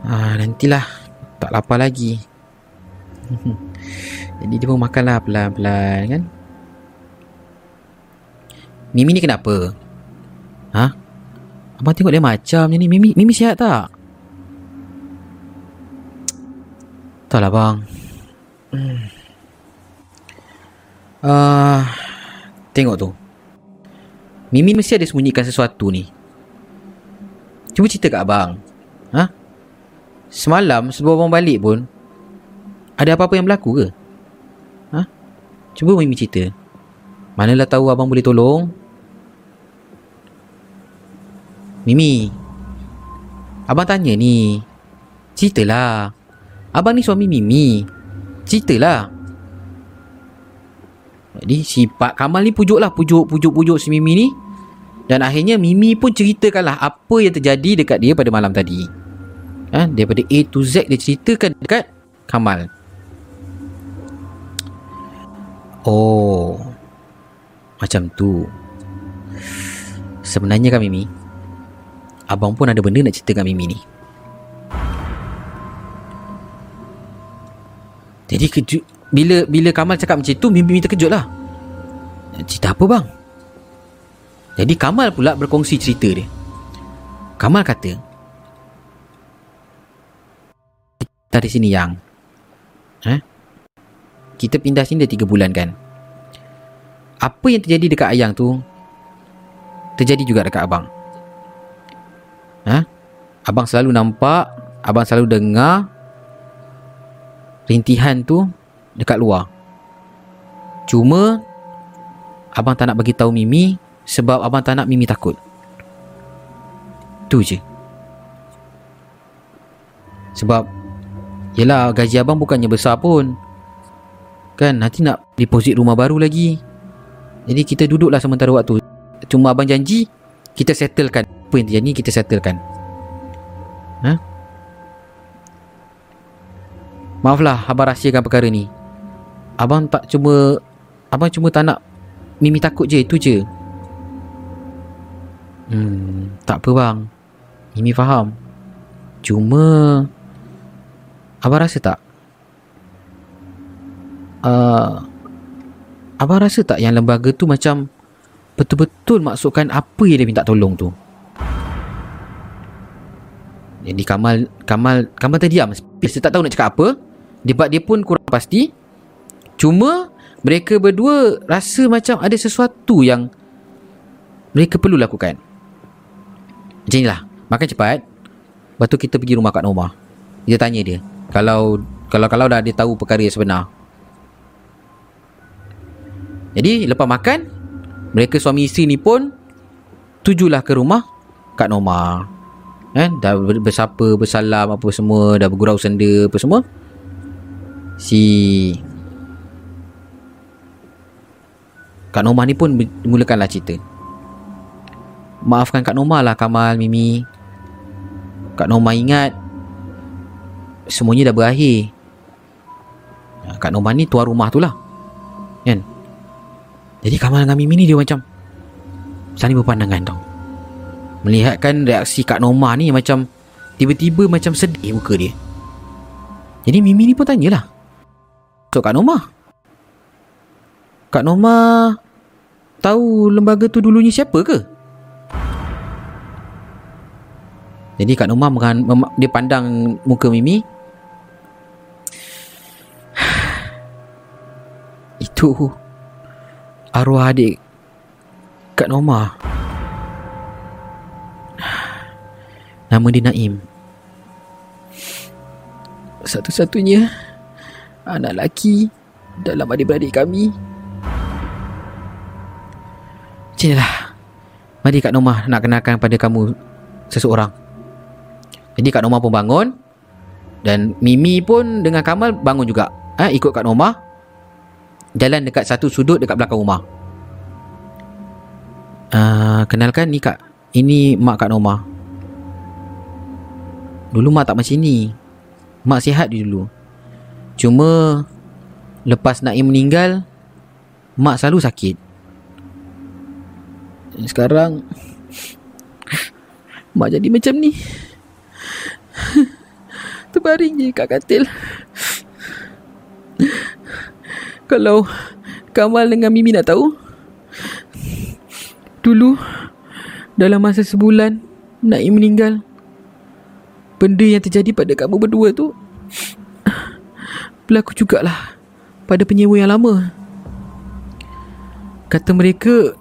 Ah, nantilah. Tak lapar lagi. Jadi dia pun makanlah pelan-pelan kan. Mimi ni kenapa? Ha? Abang tengok dia macam ni. Mimi, Mimi sihat tak? Tak lah bang. Hmm. Uh, tengok tu. Mimi mesti ada sembunyikan sesuatu ni. Cuba cerita kat abang. Ha? Semalam sebelum abang balik pun ada apa-apa yang berlaku ke? Ha? Cuba Mimi cerita. Manalah tahu abang boleh tolong. Mimi. Abang tanya ni. Ceritalah. Abang ni suami Mimi. Ceritalah. Jadi si Pak Kamal ni pujuk lah. Pujuk, pujuk, pujuk si Mimi ni. Dan akhirnya Mimi pun ceritakanlah apa yang terjadi dekat dia pada malam tadi. Ha? Daripada A to Z dia ceritakan dekat Kamal. Oh. Macam tu. Sebenarnya kan Mimi. Abang pun ada benda nak cerita dengan Mimi ni. Jadi kejut bila bila Kamal cakap macam tu Mimi terkejut lah. Cerita apa bang? Jadi Kamal pula berkongsi cerita dia. Kamal kata dari sini yang eh? Kita pindah sini dah 3 bulan kan Apa yang terjadi dekat ayang tu Terjadi juga dekat abang ha? Abang selalu nampak Abang selalu dengar rintihan tu dekat luar. Cuma abang tak nak bagi tahu Mimi sebab abang tak nak Mimi takut. Tu je. Sebab Yelah gaji abang bukannya besar pun Kan nanti nak deposit rumah baru lagi Jadi kita duduklah sementara waktu. Cuma abang janji Kita settlekan. Apa yang terjadi kita settlekan. Ha? Maaflah abang rahsiakan perkara ni. Abang tak cuma Abang cuma tak nak Mimi takut je Itu je. Hmm Tak apa bang. Mimi faham. Cuma Abang rasa tak? Uh, Abang rasa tak Yang lembaga tu macam Betul-betul maksudkan Apa yang dia minta tolong tu? Jadi Kamal Kamal Kamal terdiam Dia tak tahu nak cakap apa. Sebab dia pun kurang pasti. Cuma Mereka berdua Rasa macam ada sesuatu yang Mereka perlu lakukan. Macam inilah Makan cepat. Lepas tu kita pergi rumah Kak Norma Kita tanya dia Kalau Kalau kalau dah dia tahu perkara yang sebenar Jadi lepas makan Mereka suami isteri ni pun Tujulah ke rumah Kak Norma Eh, dah bersapa, bersalam apa semua, dah bergurau senda apa semua si Kak Norma ni pun mulakanlah cerita. Maafkan Kak Norma lah Kamal, Mimi. Kak Norma ingat semuanya dah berakhir. Kak Norma ni tuan rumah tu lah. Jadi Kamal dengan Mimi ni dia macam saling berpandangan tau. Melihatkan reaksi Kak Norma ni macam tiba-tiba macam sedih muka dia. Jadi Mimi ni pun tanyalah. So Kak Norma Kak Norma Tahu lembaga tu dulunya siapa ke? Jadi Kak Norma Dia pandang muka Mimi Itu Arwah adik Kak Norma Nama dia Naim. Satu-satunya anak lelaki dalam adik-beradik kami. Macam lah. Mari Kak Nomah nak kenalkan pada kamu seseorang. Jadi Kak Nomah pun bangun dan Mimi pun dengan Kamal bangun juga. Ha, ikut Kak Nomah. Jalan dekat satu sudut dekat belakang rumah. Uh, kenalkan ni Kak. Ini mak Kak Nomah. Dulu mak tak macam ni. Mak sihat dia dulu. Cuma lepas Naim meninggal, mak selalu sakit. Sekarang mak jadi macam ni. Terbaring je kat katil. Kalau Kamal dengan Mimi nak tahu, dulu dalam masa sebulan Naim meninggal, benda yang terjadi pada kamu berdua tu berlaku jugalah pada penyewa yang lama. Kata mereka,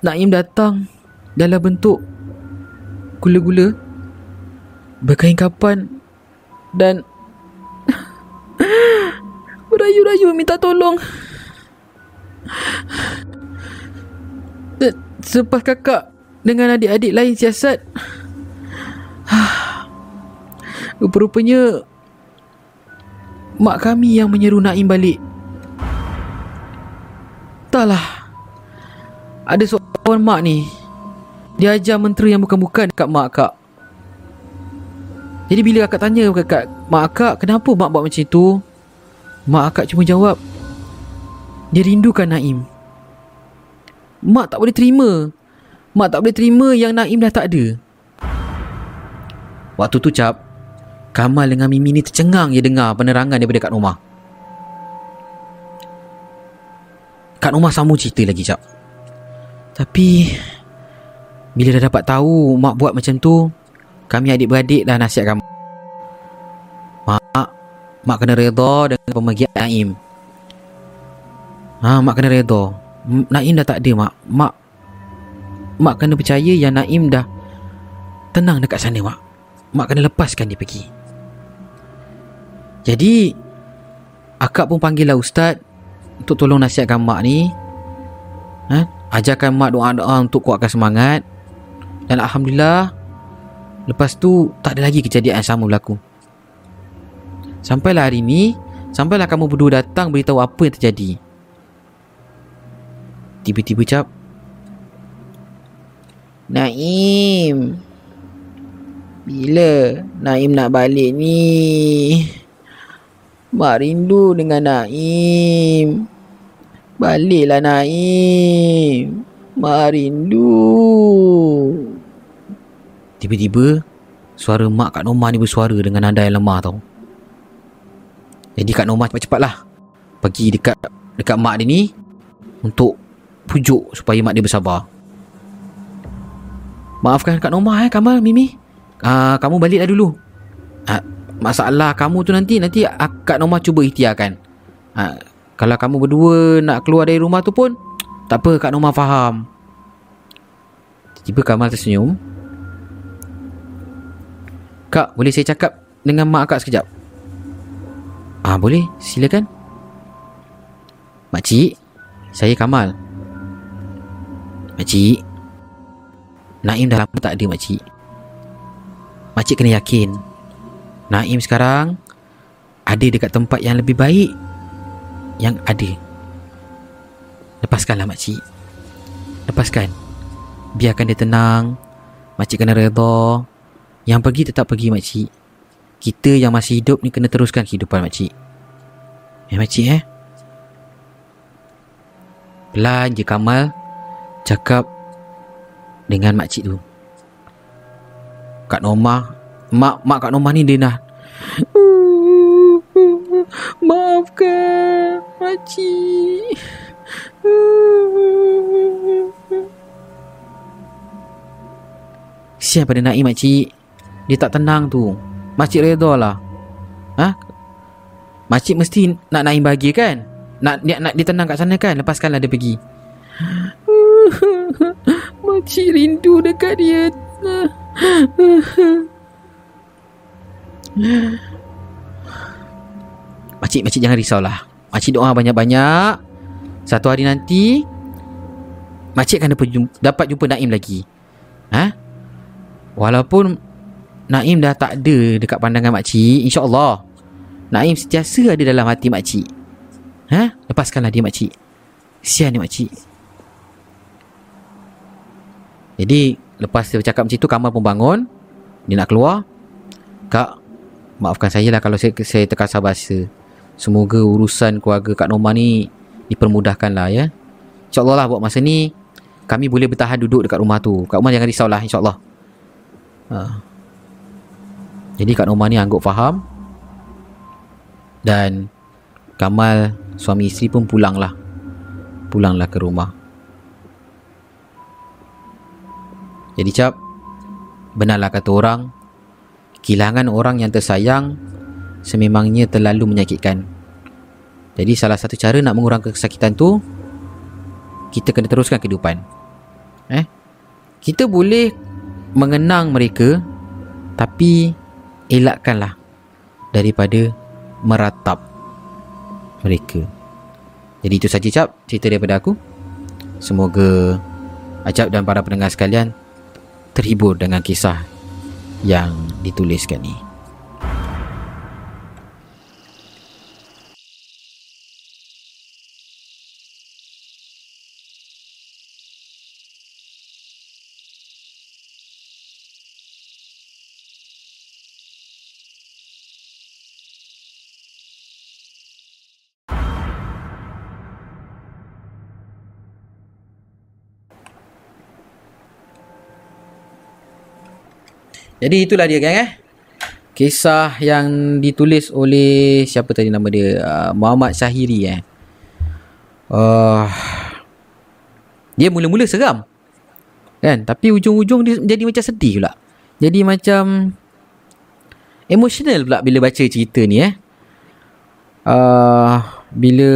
Naim datang dalam bentuk gula-gula, berkain kapan dan berayu-rayu minta tolong. Selepas kakak dengan adik-adik lain siasat, rupa-rupanya mak kami yang menyeru Naim balik. Entahlah. Ada seorang mak ni. Dia ajar menteri yang bukan-bukan dekat mak akak. Jadi bila akak tanya dekat mak akak, kenapa mak buat macam tu? Mak akak cuma jawab, dia rindukan Naim. Mak tak boleh terima. Mak tak boleh terima yang Naim dah tak ada. Waktu tu cap, Kamal dengan Mimi ni tercengang je dengar penerangan daripada Kak Nomah. Kak Nomah sambung cerita lagi cap. Tapi bila dah dapat tahu mak buat macam tu, kami adik-beradik dah nasihatkan mak mak kena redha dengan pemergian Naim. Ha, mak kena redha. Naim dah tak ada mak. Mak mak kena percaya yang Naim dah tenang dekat sana mak. Mak kena lepaskan dia pergi. Jadi akak pun panggil lah ustaz untuk tolong nasihatkan mak ni. Ha? Ajarkan mak doa-doa untuk kuatkan semangat. Dan Alhamdulillah Lepas tu tak ada lagi kejadian yang sama berlaku Sampailah hari ni Sampailah kamu berdua datang beritahu apa yang terjadi. Tiba-tiba cap. Naim. Bila Naim nak balik ni? Mak rindu dengan Naim. Baliklah Naim. Mak rindu. Tiba-tiba Suara mak Kak Norma ni bersuara dengan nada yang lemah tau Jadi Kak Norma cepat-cepatlah. Pergi dekat dekat mak dia ni Untuk pujuk supaya mak dia bersabar. Maafkan Kak Norma eh Kamal, Mimi. Uh, Kamu baliklah dulu. Uh, Masalah kamu tu nanti Nanti uh, Kak Norma cuba ikhtiarkan. Uh, Kalau kamu berdua nak keluar dari rumah tu pun Tak apa Kak Norma faham. Tiba-tiba Kamal tersenyum. Kak, boleh saya cakap dengan mak akak sekejap? Ah, boleh. Silakan. Makcik, saya Kamal. Makcik, Naim dah lama tak ada makcik. Makcik kena yakin. Naim sekarang ada dekat tempat yang lebih baik yang ada. Lepaskanlah makcik. Lepaskan. Biarkan dia tenang. Makcik kena redha. Yang pergi tetap pergi makcik Kita yang masih hidup ni kena teruskan kehidupan makcik. Eh makcik eh? Pelan je Kamal. Cakap Dengan makcik tu. Kak Norma Mak mak Kak Norma ni dia dah Maafkan Makcik. Kesian pada Naim makcik? Dia tak tenang tu Makcik redha lah Ha? Makcik mesti nak Naim bahagia kan? Nak, nak, nak dia tenang kat sana kan? Lepaskanlah dia pergi Makcik rindu dekat dia Makcik, makcik jangan risaulah. Makcik doa banyak-banyak. Satu hari nanti, makcik akan dapat jumpa, dapat jumpa Naim lagi. Ha? Walaupun Naim dah tak ada dekat pandangan makcik, insya-Allah Naim sentiasa ada dalam hati makcik. Ha? Lepaskanlah dia makcik. Sian dia makcik. Jadi lepas dia bercakap macam tu Kamal pun bangun. Dia nak keluar. Kak, maafkan saya lah kalau saya, saya terkasar bahasa. Semoga urusan keluarga Kak Norma ni dipermudahkan lah ya. InsyaAllah lah buat masa ni kami boleh bertahan duduk dekat rumah tu. Kak Norma jangan risaulah insyaAllah. Ha. Jadi Kak Norma ni anggap faham. Dan Kamal suami isteri pun pulang lah. Pulanglah ke rumah. Jadi cap, benarlah kata orang, kehilangan orang yang tersayang sememangnya terlalu menyakitkan. Jadi salah satu cara nak mengurangkan kesakitan tu, kita kena teruskan kehidupan. Eh? Kita boleh mengenang mereka, tapi elakkanlah daripada meratap mereka. Jadi itu saja cap cerita daripada aku. Semoga Acap dan para pendengar sekalian terhibur dengan kisah yang dituliskan ni. Jadi itulah dia gang eh. Kisah yang ditulis oleh siapa tadi nama dia? Uh, Muhammad Syahiri eh. Uh, dia mula-mula seram. Kan? Tapi ujung-ujung dia jadi macam sedih pula. Jadi macam emotional pula bila baca cerita ni eh. Uh, bila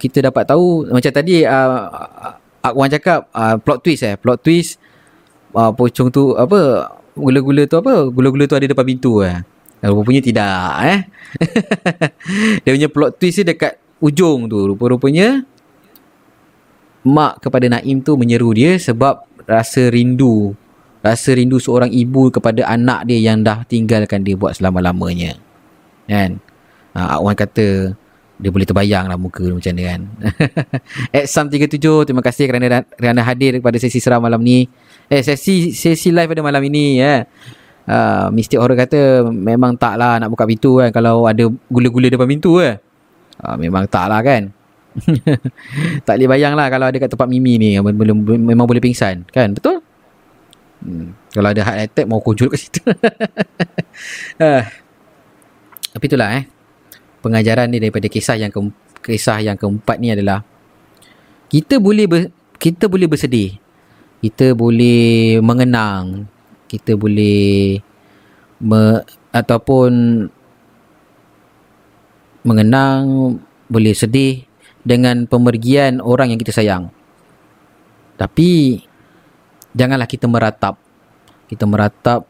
kita dapat tahu macam tadi uh, Akwan cakap uh, plot twist eh. Plot twist uh, pocong tu apa gula-gula tu apa? Gula-gula tu ada depan pintu eh. Rupanya tidak eh. dia punya plot twist dia dekat ujung tu. Rupa-rupanya mak kepada Naim tu menyeru dia sebab rasa rindu. Rasa rindu seorang ibu kepada anak dia yang dah tinggalkan dia buat selama-lamanya. Kan? Ha, Akwan kata dia boleh terbayang lah muka macam mana kan. Sam37 terima kasih kerana kerana hadir pada sesi seram malam ni. Eh sesi sesi live pada malam ini ya. Eh. Uh, Mystic Horror kata memang tak lah nak buka pintu kan kalau ada gula-gula depan pintu eh. Uh, memang tak lah kan. tak boleh bayang lah kalau ada kat tempat Mimi ni memang boleh pingsan kan betul? Hmm. Kalau ada heart attack mau kujul kat situ. uh. Tapi itulah eh. Pengajaran ni daripada kisah yang ke, kisah yang keempat ni adalah kita boleh ber, kita boleh bersedih kita boleh mengenang kita boleh me, ataupun mengenang boleh sedih dengan pemergian orang yang kita sayang. Tapi janganlah kita meratap. Kita meratap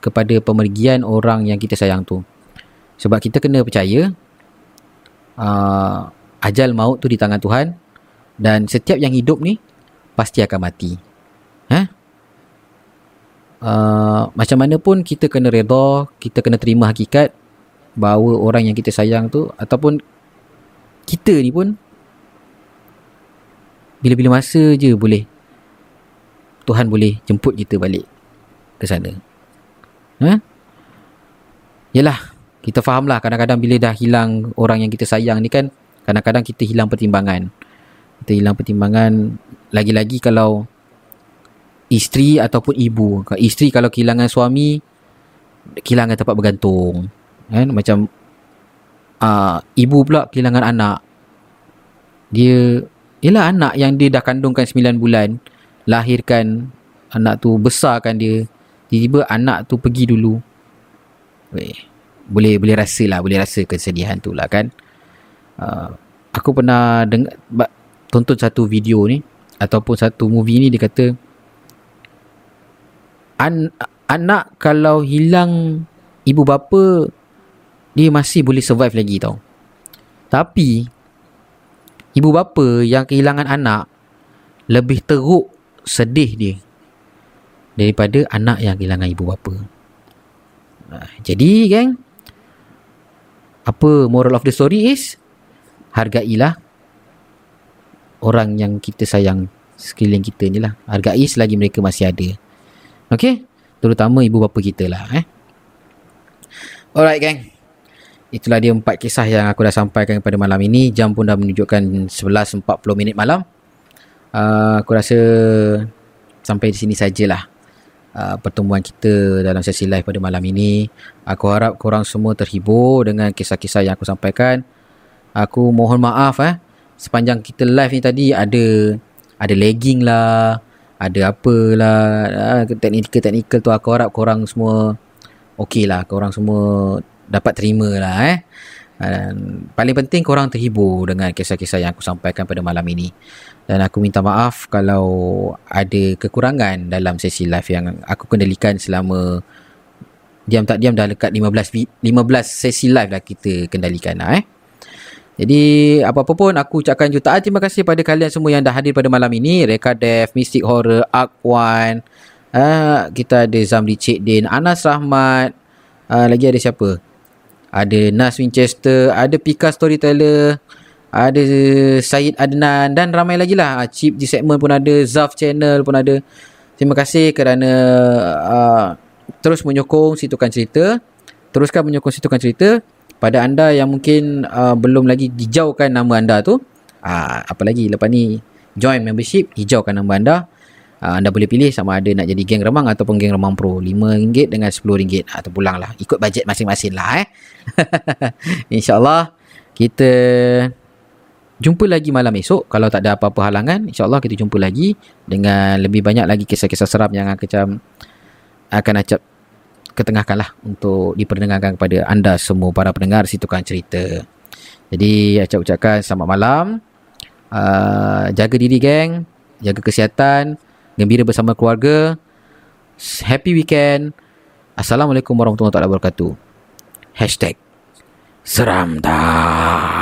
kepada pemergian orang yang kita sayang tu. Sebab kita kena percaya uh, ajal maut tu di tangan Tuhan dan setiap yang hidup ni pasti akan mati Eh? Uh, macam mana pun kita kena reda, kita kena terima hakikat bahawa orang yang kita sayang tu ataupun kita ni pun bila-bila masa je boleh Tuhan boleh jemput kita balik ke sana. Ha? Yalah, kita fahamlah kadang-kadang bila dah hilang orang yang kita sayang ni kan kadang-kadang kita hilang pertimbangan. Kita hilang pertimbangan lagi-lagi kalau isteri ataupun ibu. Isteri kalau kehilangan suami, kehilangan tempat bergantung. Kan? Macam uh, ibu pula kehilangan anak. Dia, ialah anak yang dia dah kandungkan 9 bulan, lahirkan anak tu, besarkan dia. Tiba-tiba anak tu pergi dulu. Weh, boleh boleh rasa lah, boleh rasa kesedihan tu lah kan. Uh, aku pernah dengar, tonton satu video ni, ataupun satu movie ni dia kata, an, anak kalau hilang ibu bapa dia masih boleh survive lagi tau. Tapi ibu bapa yang kehilangan anak lebih teruk sedih dia daripada anak yang kehilangan ibu bapa. Jadi geng apa moral of the story is hargailah orang yang kita sayang sekeliling kita ni lah. Hargai selagi mereka masih ada. Okay? Terutama ibu bapa kita lah. Eh? Alright gang. Itulah dia empat kisah yang aku dah sampaikan pada malam ini. Jam pun dah menunjukkan 11.40 minit malam. Uh, aku rasa sampai di sini sajalah uh, pertemuan kita dalam sesi live pada malam ini. Aku harap korang semua terhibur dengan kisah-kisah yang aku sampaikan. Aku mohon maaf eh sepanjang kita live ni tadi ada ada lagging lah, ada apalah, uh, teknikal-teknikal tu aku harap korang semua okey lah, korang semua dapat terima lah eh. Dan paling penting korang terhibur dengan kisah-kisah yang aku sampaikan pada malam ini. Dan aku minta maaf kalau ada kekurangan dalam sesi live yang aku kendalikan selama diam tak diam dah dekat 15 15 sesi live dah kita kendalikan lah eh. Jadi apa-apa pun aku ucapkan jutaan terima kasih pada kalian semua yang dah hadir pada malam ini. Reka Dev, Mystic Horror, One. Uh, kita ada Zamri Cik Din, Anas Rahmat. Uh, lagi ada siapa? Ada Nas Winchester, ada Pika Storyteller, ada Syed Adnan dan ramai lagi lah. Uh, Chip di segmen pun ada, Zaf Channel pun ada. Terima kasih kerana uh, terus menyokong Situkan Cerita. Teruskan menyokong Situkan Cerita pada anda yang mungkin uh, belum lagi hijaukan nama anda tu uh, apa lagi? Lepas ni join membership hijaukan nama anda. Uh, anda boleh pilih sama ada nak jadi geng remang ataupun geng remang pro. RM5 dengan RM10 atau pulang lah. Ikut bajet masing-masing lah eh. insyaAllah kita jumpa lagi malam esok. Kalau tak ada apa-apa halangan insyaAllah kita jumpa lagi dengan lebih banyak lagi kisah-kisah seram yang akan akan acap ketengahkanlah untuk diperdengarkan kepada anda semua para pendengar situkan cerita. Jadi Acap ucapkan selamat malam. Uh, jaga diri geng, jaga kesihatan, gembira bersama keluarga. Happy weekend. Assalamualaikum warahmatullahi wabarakatuh. Hashtag Seram dah.